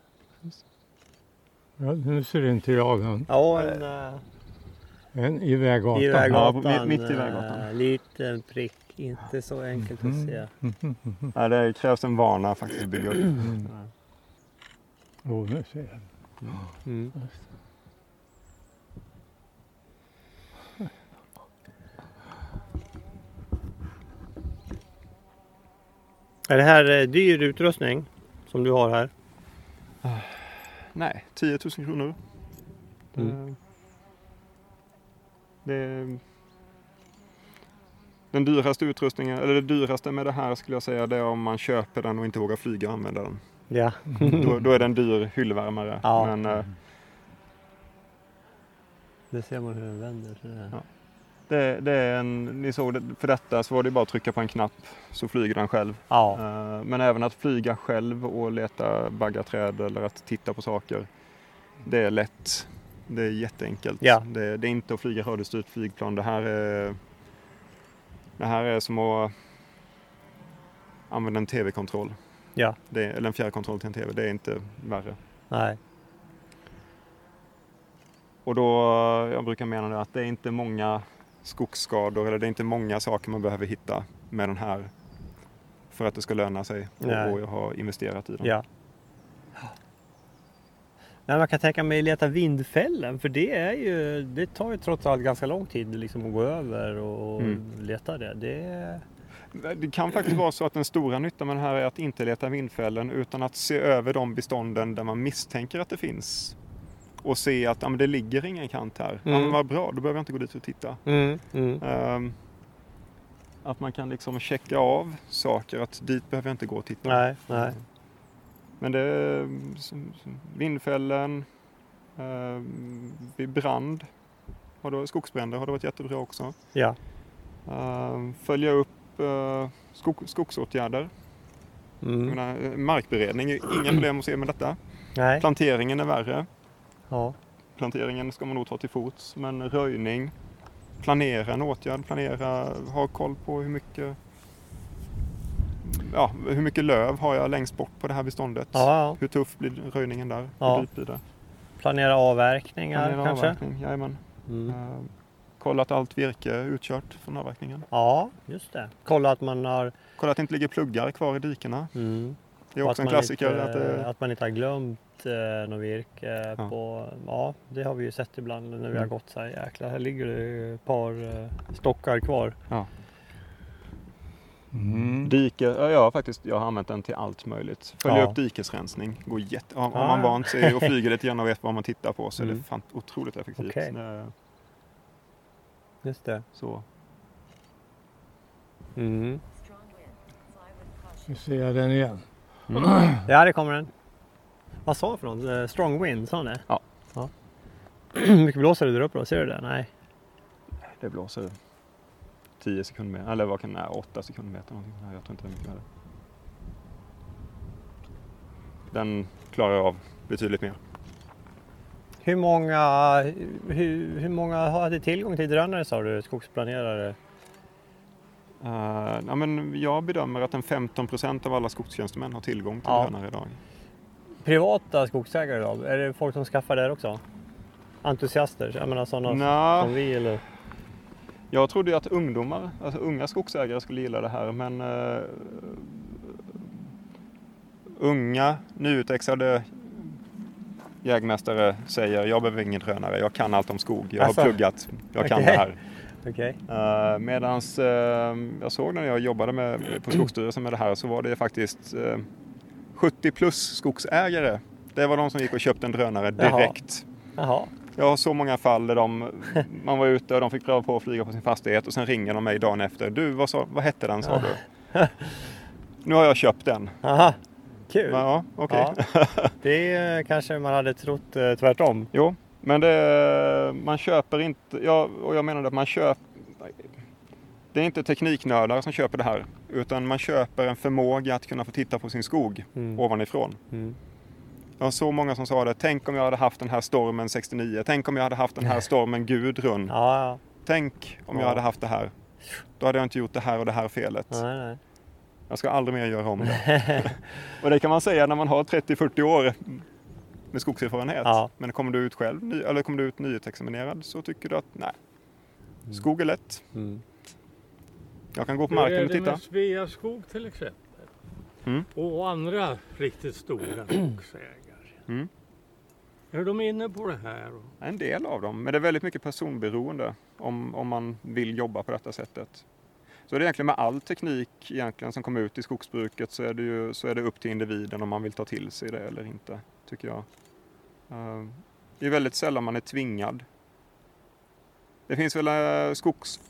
Ja, nu ser inte jag den. Ja, en uh, En i väggatan. i väggatan. Ja, mitt- mitt i väggatan. eh, liten prick. Inte så enkelt att se. Ja, det krävs en vana faktiskt att bygga upp. Mm. Oh, nu ser jag. Mm. Är det här eh, dyr utrustning som du har här? Nej, 10 000 kronor. Det, Mm. det är den dyraste utrustningen, eller det dyraste med det här skulle jag säga, det är om man köper den och inte vågar flyga och använda den. Ja. Då, då är det en dyr hyllvärmare. Ja. Men eh, Det ser man hur den vänder sig. Ja. Det, det är en, ni såg det, för detta så var det bara att trycka på en knapp så flyger den själv. Ja. Eh, Men även att flyga själv och leta bagga träd eller att titta på saker. Det är lätt. Det är jätteenkelt. Ja. Det, det är inte att flyga radiostyrt flygplan. Det här är, det här är som att använda en tv-kontroll. Ja. Det, eller en fjärrkontroll till en tv. Det är inte värre. Nej. Och då, jag brukar mena att det är inte många skogsskador eller det är inte många saker man behöver hitta med den här för att det ska löna sig Nej. och, och ha investerat i den. Ja. Nej, man kan tänka mig leta vindfällen för det är ju, det tar ju trots allt ganska lång tid liksom att gå över och Mm. leta det. det. Det kan faktiskt vara så att den stora nyttan med den här är att inte leta vindfällen utan att se över de bestånden där man misstänker att det finns. Och se att ja, men det ligger ingen kant här. Ja, Mm. men vad bra, då behöver jag inte gå dit och titta. Mm. Mm. Ehm, att man kan liksom checka av saker, att dit behöver jag inte gå och titta. Nej, nej. Men det är vindfällen, vid brand, har det, skogsbränder har det varit jättebra också. Ja. Ehm, följa upp eh, skog, skogsåtgärder. Mm. menar, eh, markberedning, inga problem att se med detta. Nej. Planteringen är värre. Ja. Planteringen ska man nog ta till fots. Men röjning, planera en åtgärd, planera, ha koll på hur mycket Ja, hur mycket löv har jag längst bort på det här beståndet? Ja, ja. Hur tuff blir röjningen där? Ja. Hur blir det? Planera avverkningar Planera kanske? avverkning, jajamän. Mm. Eh, kolla att allt virke är utkört från avverkningen. Ja, just det. Kolla att man har... Kolla att det inte ligger pluggar kvar i dikena. Mm. Det är också att en man klassiker. Inte, att det, att man inte har glömt eh, något virke Ja. på... Ja, det har vi ju sett ibland när vi har Mm. gått så här. Jäklar, här ligger det ett par eh, stockar kvar. Mm. Dike, ja, jag har faktiskt jag har använt den till allt möjligt. Följa Ja. upp dikesrensning. Går jätte, har, har Ah. man vant sig och flyger lite grann och vet vad man tittar på så är Mm. det fan otroligt effektivt. Okej. Det- Just det. Så. Mm. Nu ser jag den igen. Ja, det kommer den. Vad sa du för något? Eh, Strong wind, sa han det? Ja. ja. Hur mycket blåser det där uppe då? Ser du det? Nej. Det blåser 10 sekunder eller vad kan det vara, 8 sekundmeter någonting. Nej, jag tror inte det är mycket värre. Den klarar av betydligt mer. Hur många, hur, hur många hade tillgång till drönare sa du? Skogsplanerare? Uh, ja, men jag bedömer att en 15 procent av alla skogstjänstemän har tillgång till Ja. drönare idag. Privata skogsägare då? Är det folk som skaffar där också? Entusiaster? Jag menar sådana Nja, som vi eller? Jag trodde ju att ungdomar, alltså unga skogsägare skulle gilla det här men eh, unga nyutexade jägmästare säger jag behöver ingen drönare, jag kan allt om skog, jag Alltså, har pluggat, jag kan okej. det här. Okej. Uh, medans eh, jag såg när jag jobbade med, på Skogsstyrelsen med det här så var det faktiskt eh, 70 plus skogsägare. Det var de som gick och köpte en drönare Jaha. direkt. Jaha. Jag har så många fall där de, man var ute och de fick pröva på att flyga på sin fastighet och sen ringer de mig dagen efter. Du, vad, sa, vad hette den sa du? Nu har jag köpt den. Aha. Kul. Ja, okej. Ja. Det kanske man hade trott eh, tvärtom. Jo, men det, man köper inte, ja, och jag menar att man köper, det är inte tekniknördar som köper det här, utan man köper en förmåga att kunna få titta på sin skog Mm. ovanifrån. Mm. Det var så många som sa det, tänk om jag hade haft den här stormen 69, tänk om jag hade haft den här stormen Gudrun, Ja, tänk om jag Ja. hade haft det här. Då hade jag inte gjort det här och det här felet. ja. Nej, nej. Jag ska aldrig mer göra om det. och det kan man säga när man har 30-40 år med skogserfarenhet. Ja. Men kommer du ut själv, ny, eller kommer du ut nyutexaminerad så tycker du att nej, skog är lätt. Mm. Jag kan gå på Hur är marken och det titta. med Sveaskog till exempel? Mm. Och andra riktigt stora skogsägare. Mm. Är de inne på det här? En del av dem, men det är väldigt mycket personberoende om, om man vill jobba på detta sättet. Så är det egentligen med all teknik egentligen som kommer ut i skogsbruket så är det, ju, så är det upp till individen om man vill ta till sig det eller inte, tycker jag. Eh, Det är väldigt sällan man är tvingad. Det finns väl eh, skogs,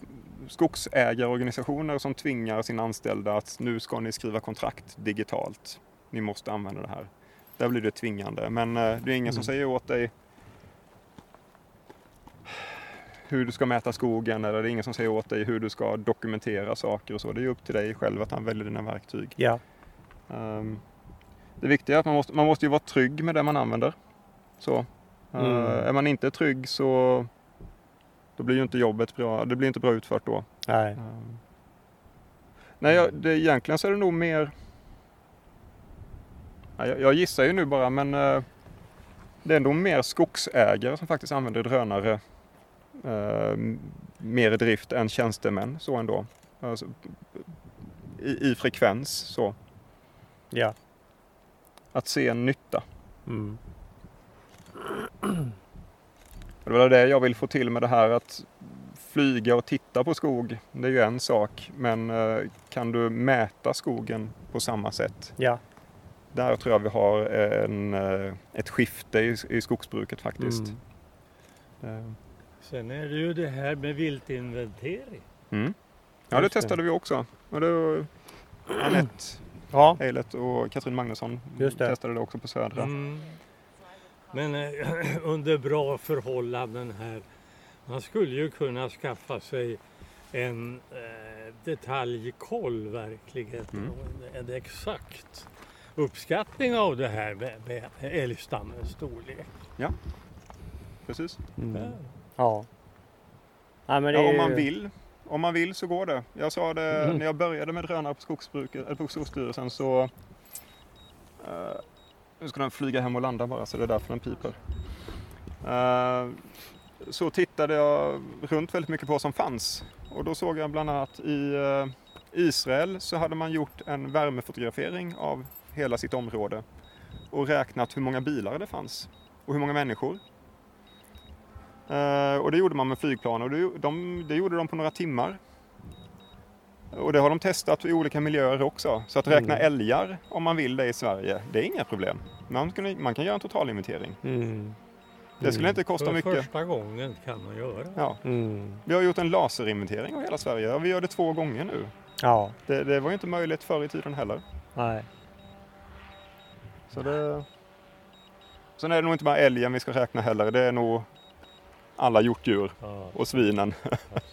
skogsägarorganisationer som tvingar sina anställda att nu ska ni skriva kontrakt digitalt. Ni måste använda det här. Där blir det tvingande. Men eh, det är ingen som säger åt dig hur du ska mäta skogen eller det är ingen som säger åt dig hur du ska dokumentera saker och så. Det är upp till dig själv att använda dina verktyg. Ja. Ehm, det viktiga är att man måste, man måste ju vara trygg med det man använder. Så. Eh, Mm. är man inte trygg så då blir ju inte jobbet bra. Det blir inte bra utfört då. Nej. Ehm, nej, jag, det, egentligen så är det nog mer... Ja, jag, jag gissar ju nu bara men eh, det är nog mer skogsägare som faktiskt använder drönare mer i drift än tjänstemän så ändå. Alltså, i, I frekvens så. Ja. Att se en nytta. Mm. Och det var det jag vill få till med det här att flyga och titta på skog, det är ju en sak. Men eh, kan du mäta skogen på samma sätt? Ja. Där tror jag vi har en, eh, ett skifte i, i skogsbruket faktiskt. Mm. Eh, Sen är det ju det här med viltinventering. Mm. Ja, det testade vi också. Och det var Anette Ja. Eilert och Katrin Magnusson Just det. testade det också på Södra. Mm. Men eh, under bra förhållanden här. Man skulle ju kunna skaffa sig en eh, detaljkoll verkligen. Mm. En, en exakt uppskattning av det här med, med älgstammens storlek. Precis. Mm. Ja. Ja. Nej, men det Ja, är om man vill. Om man vill så går det. Jag sa det Mm. när jag började med drönare på, skogsbruket, eller på Skogsstyrelsen så... eh, nu ska den flyga hem och landa bara så det är därför den piper. Eh, så tittade jag runt väldigt mycket på vad som fanns. Och då såg jag bland annat i eh, Israel så hade man gjort en värmefotografering av hela sitt område och räknat hur många bilar det fanns och hur många människor. Eh, och det gjorde man med flygplan och det, de, det gjorde de på några timmar. Och det har de testat i olika miljöer också. Så att räkna Mm. älgar om man vill det i Sverige, det är inga problem. Man kan, man kan göra en totalinventering. Mm. Det skulle inte kosta För mycket. första gången kan man göra. Ja, Mm. vi har gjort en laserinventering av hela Sverige och vi gör det två gånger nu. Ja. Det, det var ju inte möjligt förr i tiden heller. Nej. Så det... Sen är det nog inte bara älgen vi ska räkna heller. Det är nog alla hjortdjur Ja, och svinen. absolut.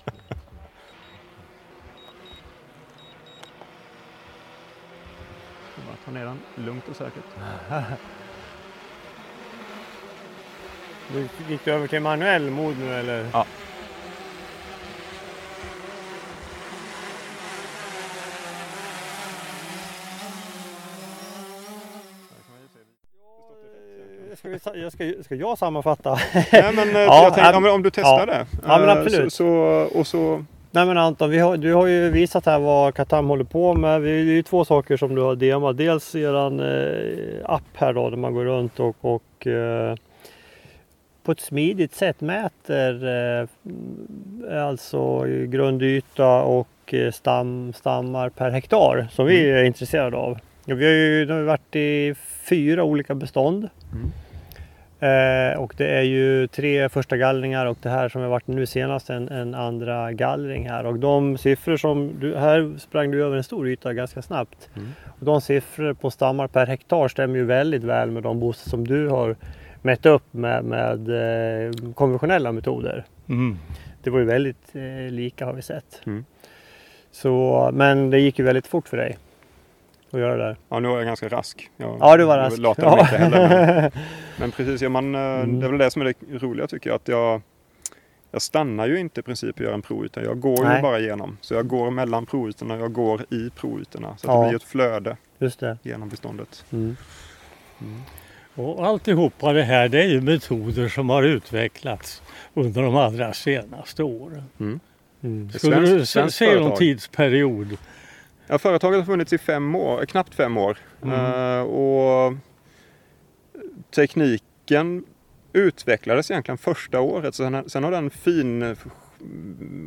Bara ta ner den lugnt och säkert. Du, gick du över till manuell mod nu eller? Ja. Ska, vi, ska, ska jag sammanfatta? Nej men eh, Ja, jag tänkte, om, om du testar ja. det. Ja, men eh, absolut. Så, så, och så, Nej men Anton, har, du har ju visat här vad Katam håller på med. Det är ju två saker som du har demat. Dels eran eh, app här då där man går runt och, och eh, på ett smidigt sätt mäter eh, alltså grundyta och eh, stam, stammar per hektar som vi Mm. är intresserade av. Vi har ju nu varit i fyra olika bestånd. Mm. Eh, och det är ju tre första gallringar och det här som har varit nu senast en, en andra gallring här. Och de siffror som du, här sprang du över en stor yta ganska snabbt. Mm. Och de siffror på stammar per hektar stämmer ju väldigt väl med de bostäder som du har mätt upp med, med eh, konventionella metoder. Mm. Det var ju väldigt eh, lika har vi sett. Mm. Så, men det gick ju väldigt fort för dig att göra det där. Ja, nu var jag ganska rask. Jag, Ja, du var rask. Jag Ja. inte heller. Men, men precis, ja, man, eh, Mm. det är väl det som är det roliga tycker jag. Att jag, jag stannar ju inte i princip och gör en provyta. Jag går Nej. ju bara igenom. Så jag går mellan provytorna, jag går i provytorna. Så att Ja. det blir ett flöde Just det. genom beståndet. Mm. Och alltihopa det här det är ju metoder som har utvecklats under de allra senaste åren. Mm. Ett Skulle svenskt- du se, se någon tidsperiod? Ja, företaget har funnits i fem år, knappt fem år. Mm. Eh, och tekniken utvecklades egentligen första året. Sen, sen har den fin,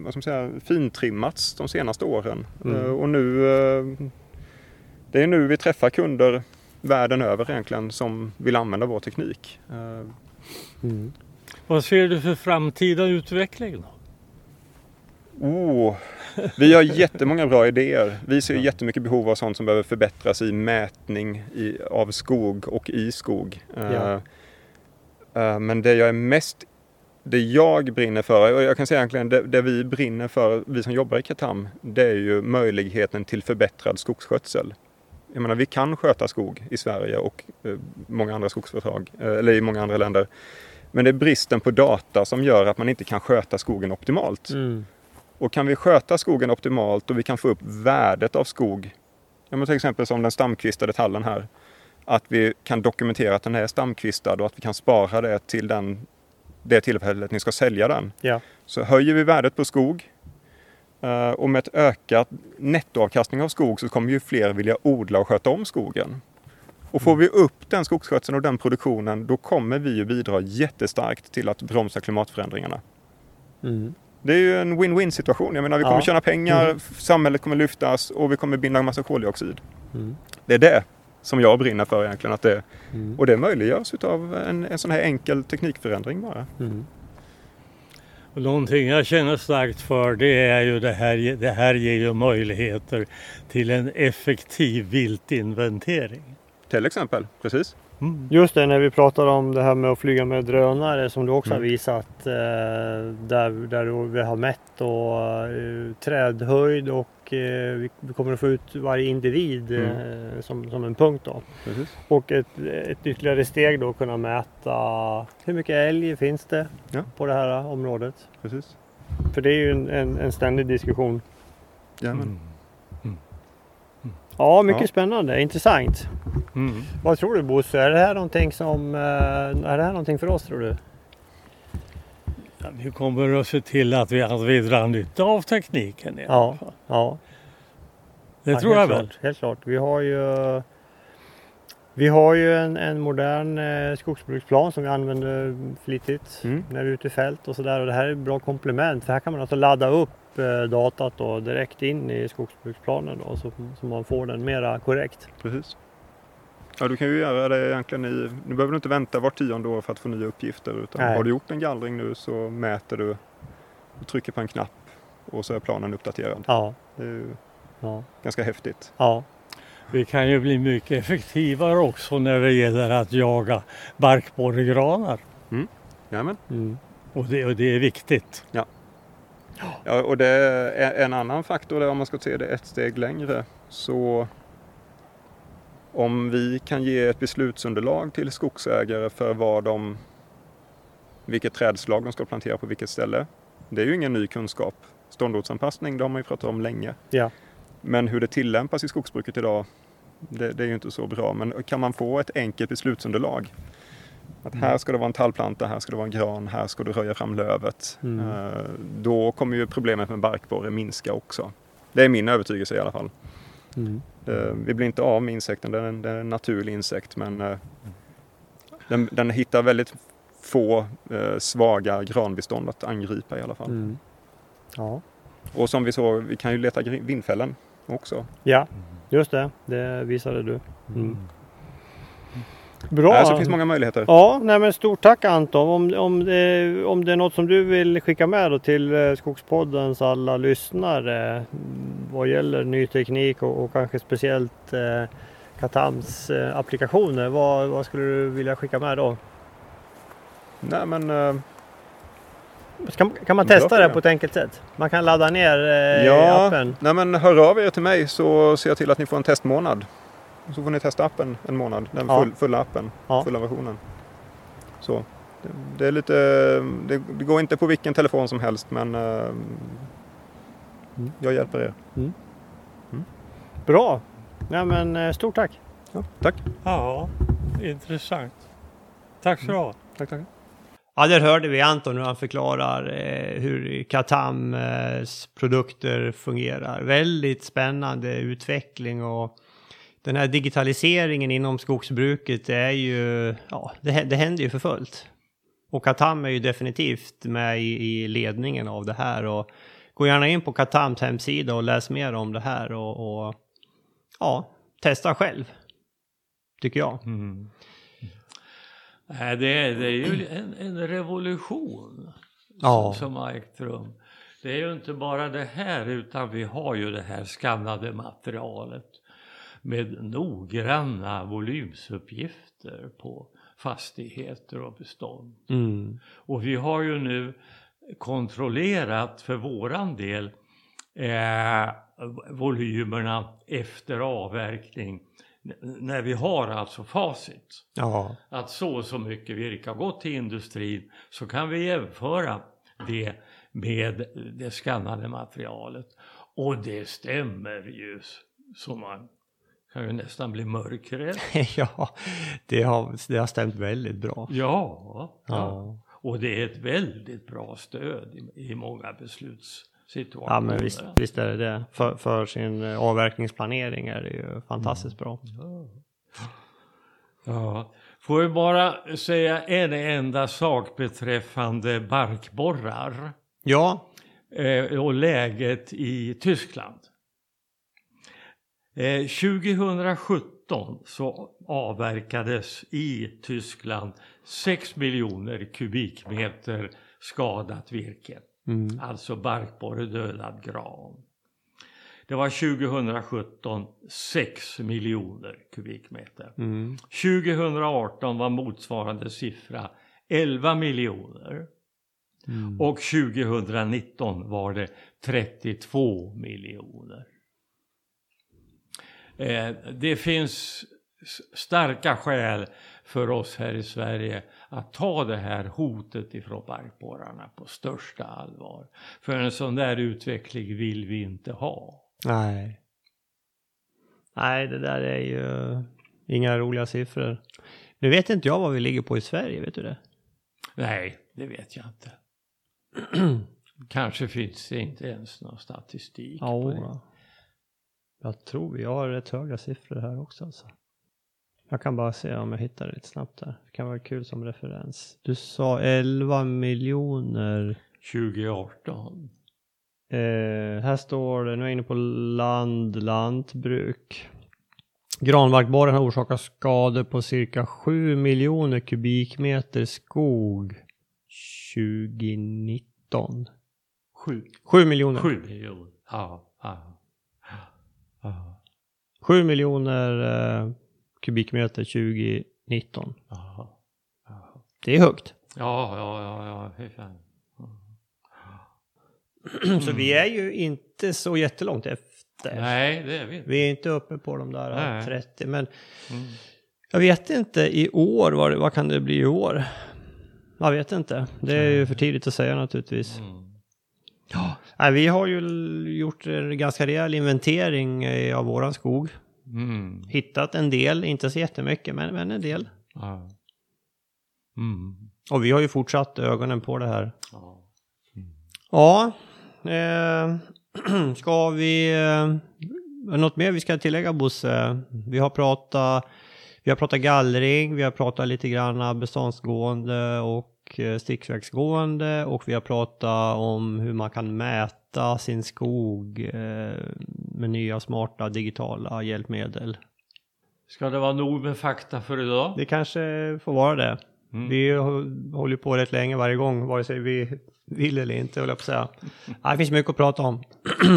vad ska man säga, fintrimmats de senaste åren. Mm. Eh, och nu, eh, det är nu vi träffar kunder världen över egentligen som vill använda vår teknik. Mm. Vad ser du för framtida utveckling? Då? Oh, vi har jättemånga bra idéer. Vi ser jättemycket behov av sånt som behöver förbättras i mätning i, av skog och i skog. Ja. eh, men det jag är mest det jag brinner för, och jag kan säga egentligen det, det vi brinner för, vi som jobbar i Katam, det är ju möjligheten till förbättrad skogsskötsel. Jag menar, vi kan sköta skog i Sverige och eh, många andra skogsföretag, eller i många andra länder. Men det är bristen på data som gör att man inte kan sköta skogen optimalt. Mm. Och kan vi sköta skogen optimalt och vi kan få upp värdet av skog, ja, men till exempel som den stamkvistade tallen här, att vi kan dokumentera att den är stamkvistad och att vi kan spara det till den, det tillfället ni ska sälja den. Ja. Så höjer vi värdet på skog eh, och med ett ökat nettoavkastning av skog så kommer ju fler vilja odla och sköta om skogen. Och får vi upp den skogsskötseln och den produktionen då kommer vi ju bidra jättestarkt till att bromsa klimatförändringarna. Mm. Det är ju en win-win situation. Jag menar, vi kommer Ja. tjäna pengar, Mm. samhället kommer lyftas och vi kommer binda en massa koldioxid. Mm. Det är det som jag brinner för egentligen. Att det, Mm. och det möjliggörs av en, en sån här enkel teknikförändring bara. Mm. Och någonting jag känner starkt för det är ju det här, det här ger ju möjligheter till en effektiv viltinventering. Till exempel, precis. Mm. Just det, när vi pratar om det här med att flyga med drönare som du också har Mm. visat. Eh, där, där vi har mätt och, eh, trädhöjd och eh, vi, kommer att få ut varje individ Mm. som, som en punkt. Då. precis. Och ett, ett ytterligare steg då kunna mäta hur mycket älg finns det Ja. på det här området. precis. För det är ju en, en, en ständig diskussion. Jajamän. Mm. Ja, mycket Ja. spännande, intressant. Mm. Vad tror du Bosse? Är det här någonting som eh, är det här någonting för oss tror du? Ja, vi kommer att se till att vi, att vi drar nytta av tekniken i alla Ja. fall. Ja, Det ja, tror jag helt väl. klart, Helt klart. Vi har ju vi har ju en, en modern eh, skogsbruksplan som vi använder flitigt Mm. när vi är ute i fält och sådär. Och det här är ett bra komplement för här kan man alltså ladda upp eh, datat då, direkt in i skogsbruksplanen då, så, så man får den mera korrekt. precis. Ja, du kan ju göra det egentligen i... Nu behöver du inte vänta vart tionde år för att få nya uppgifter. Utan Nej. har du gjort en gallring nu så mäter du, du trycker på en knapp och så är planen uppdaterad. Ja, Det är ju ja, ganska häftigt. ja. Vi kan ju bli mycket effektivare också när det gäller att jaga barkborregranar. Jajamän. Mm. Och det, och det är viktigt. Ja, och det är en annan faktor där om man ska se det ett steg längre. Så om vi kan ge ett beslutsunderlag till skogsägare för vad de, vilket trädslag de ska plantera på vilket ställe. Det är ju ingen ny kunskap. Ståndortsanpassning, det har man ju pratat om länge. Ja. Men hur det tillämpas i skogsbruket idag, det, det är ju inte så bra. Men kan man få ett enkelt beslutsunderlag att här ska det vara en tallplanta, här ska det vara en gran, här ska du röja fram lövet. Mm. Eh, Då kommer ju problemet med barkborre minska också. Det är min övertygelse i alla fall. Mm. Eh, Vi blir inte av med insekten, den är en, den är en naturlig insekt men eh, den, den hittar väldigt få svaga granbestånd att angripa i alla fall. Mm. Ja. Och som vi såg, vi kan ju leta vindfällen också. ja, just det. Det visade du. Mm. Bra. Så det finns många möjligheter. Ja, nej men stort tack Anton. Om, om, det, om det är något som du vill skicka med då till eh, Skogspoddens alla lyssnare mm, vad gäller ny teknik och, och kanske speciellt eh, Katams eh, applikationer. Vad, vad skulle du vilja skicka med då? Nej men eh, Kan, kan man testa det på ett enkelt sätt? Man kan ladda ner eh, Ja, appen. nej men hör av er till mig så ser jag till att ni får en testmånad. Så får ni testa appen en månad, den Ja. full, fulla appen, Ja. fulla versionen. Så. Det, det är lite, det, det går inte på vilken telefon som helst men eh, jag hjälper er. Bra. Ja, men, eh, stort tack. Ja, tack. Ja, intressant. Tack så du ha. tack, tack. Ja, där hörde vi Anton hur han förklarar eh, hur Katams produkter fungerar. Väldigt spännande utveckling och den här digitaliseringen inom skogsbruket är ju, ja, det, det händer ju för fullt. Och Katam är ju definitivt med i, i ledningen av det här och gå gärna in på Katams hemsida och läs mer om det här och, och ja, testa själv. Tycker jag. Mm. Nej, det, är, det är ju en, en revolution Ja. som, som har ägt rum. Det är ju inte bara det här utan vi har ju det här skannade materialet med noggranna volymsuppgifter på fastigheter och bestånd. Mm. Och vi har ju nu kontrollerat för våran del eh, volymerna efter avverkning när vi har alltså facit. Ja. Att så och så mycket virke har gått till industrin så kan vi jämföra det med det skannade materialet. Och det stämmer ju så man kan ju nästan bli mörkrädd. ja, det har, det har stämt väldigt bra. Ja, ja. Ja. Och det är ett väldigt bra stöd i, i många beslutssituationer. Ja men visst, visst är det det. För, för sin eh, avverkningsplanering är det ju fantastiskt bra. Ja. Får jag bara säga en enda sak beträffande barkborrar Ja, eh, och läget i Tyskland. Eh, 2017 så avverkades i Tyskland 6 miljoner kubikmeter skadat virke. mm. Alltså barkborre dödad gran. Det var 2017 6 miljoner kubikmeter. Mm. 2018 var motsvarande siffra 11 miljoner. Mm. Och 2019 var det 32 miljoner. Eh, det finns starka skäl för oss här i Sverige att ta det här hotet ifrån barkborrarna på största allvar. För en sån där utveckling vill vi inte ha. Nej. Nej, det där är ju inga roliga siffror. Nu vet inte jag vad vi ligger på i Sverige, vet du det? Nej, det vet jag inte. Kanske finns det inte ens någon statistik. Ja. Jag tror vi har rätt höga siffror här också alltså. Jag kan bara se om jag hittar det lite snabbt där. Det kan vara kul som referens. Du sa 11 miljoner. 2018. Eh, här står det, nu är jag inne på land, lantbruk. Granbarkborren har orsakat skador på cirka 7 miljoner kubikmeter skog 2019. Sju. 7 miljoner. Sju miljoner. Ja, ja. Ja, 7 miljoner eh, kubikmeter 2019. ja, ja. Det är högt. Ja, ja, ja, ja, fan. Så vi är ju inte så jättelångt efter. Nej, det är vi inte. Vi är inte uppe på de där Nej. 30. Men Mm. jag vet inte i år, vad, vad kan det bli i år? Jag vet inte. Det är ju för tidigt att säga naturligtvis. Mm. Nej, vi har ju gjort en ganska rejäl inventering eh, av våran skog. Mm. Hittat en del, inte så jättemycket, men, men en del. Ja. Mm. Och vi har ju fortsatt ögonen på det här. Ja. Ja, eh, ska vi... Eh, något mer vi ska tillägga Bosse? Vi har pratat, vi har pratat gallring, vi har pratat lite grann beståndsgående och stickvägsgående och vi har pratat om hur man kan mäta sin skog eh, med nya smarta digitala hjälpmedel. Ska det vara nog med fakta för idag? Det kanske får vara det. Mm. Vi håller på rätt länge varje gång, vare sig vi vill eller inte, höll jag på att säga. Det finns mycket att prata om.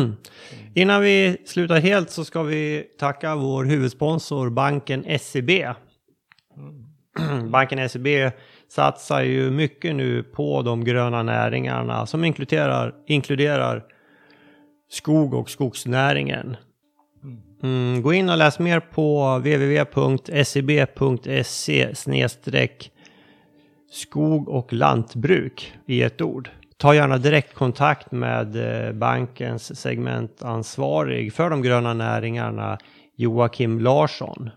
Innan vi slutar helt så ska vi tacka vår huvudsponsor, banken SEB. banken SEB satsar ju mycket nu på de gröna näringarna som inkluderar, inkluderar skog och skogsnäringen. Mm, gå in och läs mer på www.seb.se skog och lantbruk i ett ord. Ta gärna direktkontakt med eh, bankens segmentansvarig för de gröna näringarna Joakim Larsson.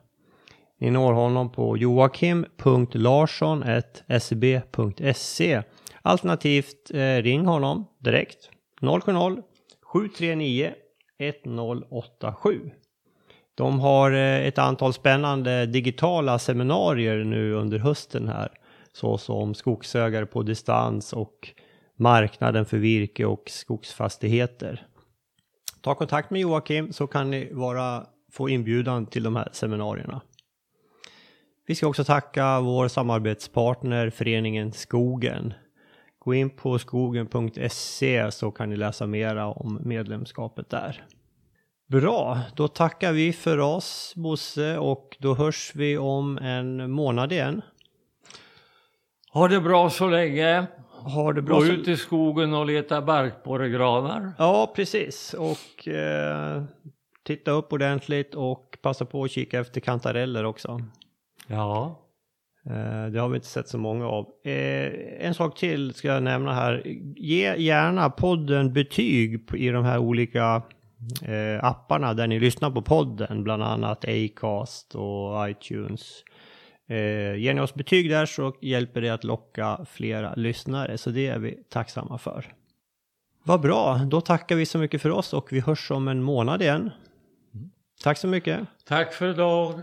Ni når honom på joakim.larsson.seb.se Alternativt eh, ring honom direkt 070-739 1087. De har eh, ett antal spännande digitala seminarier nu under hösten här. Såsom skogsägare på distans och marknaden för virke och skogsfastigheter. Ta kontakt med Joakim så kan ni vara, få inbjudan till de här seminarierna. Vi ska också tacka vår samarbetspartner föreningen Skogen. Gå in på skogen.se så kan ni läsa mera om medlemskapet där. Bra, då tackar vi för oss Bosse och då hörs vi om en månad igen. Ha det bra så länge. Ha det bra. Gå så- ut i skogen och leta barkborregranar. Ja, precis. Och eh, titta upp ordentligt och passa på att kika efter kantareller också. Ja. Eh, det har vi inte sett så många av. Eh, en sak till ska jag nämna här. Ge gärna podden betyg i de här olika eh, apparna där ni lyssnar på podden, bland annat Acast och iTunes. Ger ni oss betyg där så hjälper det att locka flera lyssnare, så det är vi tacksamma för. Vad bra, då tackar vi så mycket för oss och vi hörs om en månad igen. Tack så mycket. Tack för idag.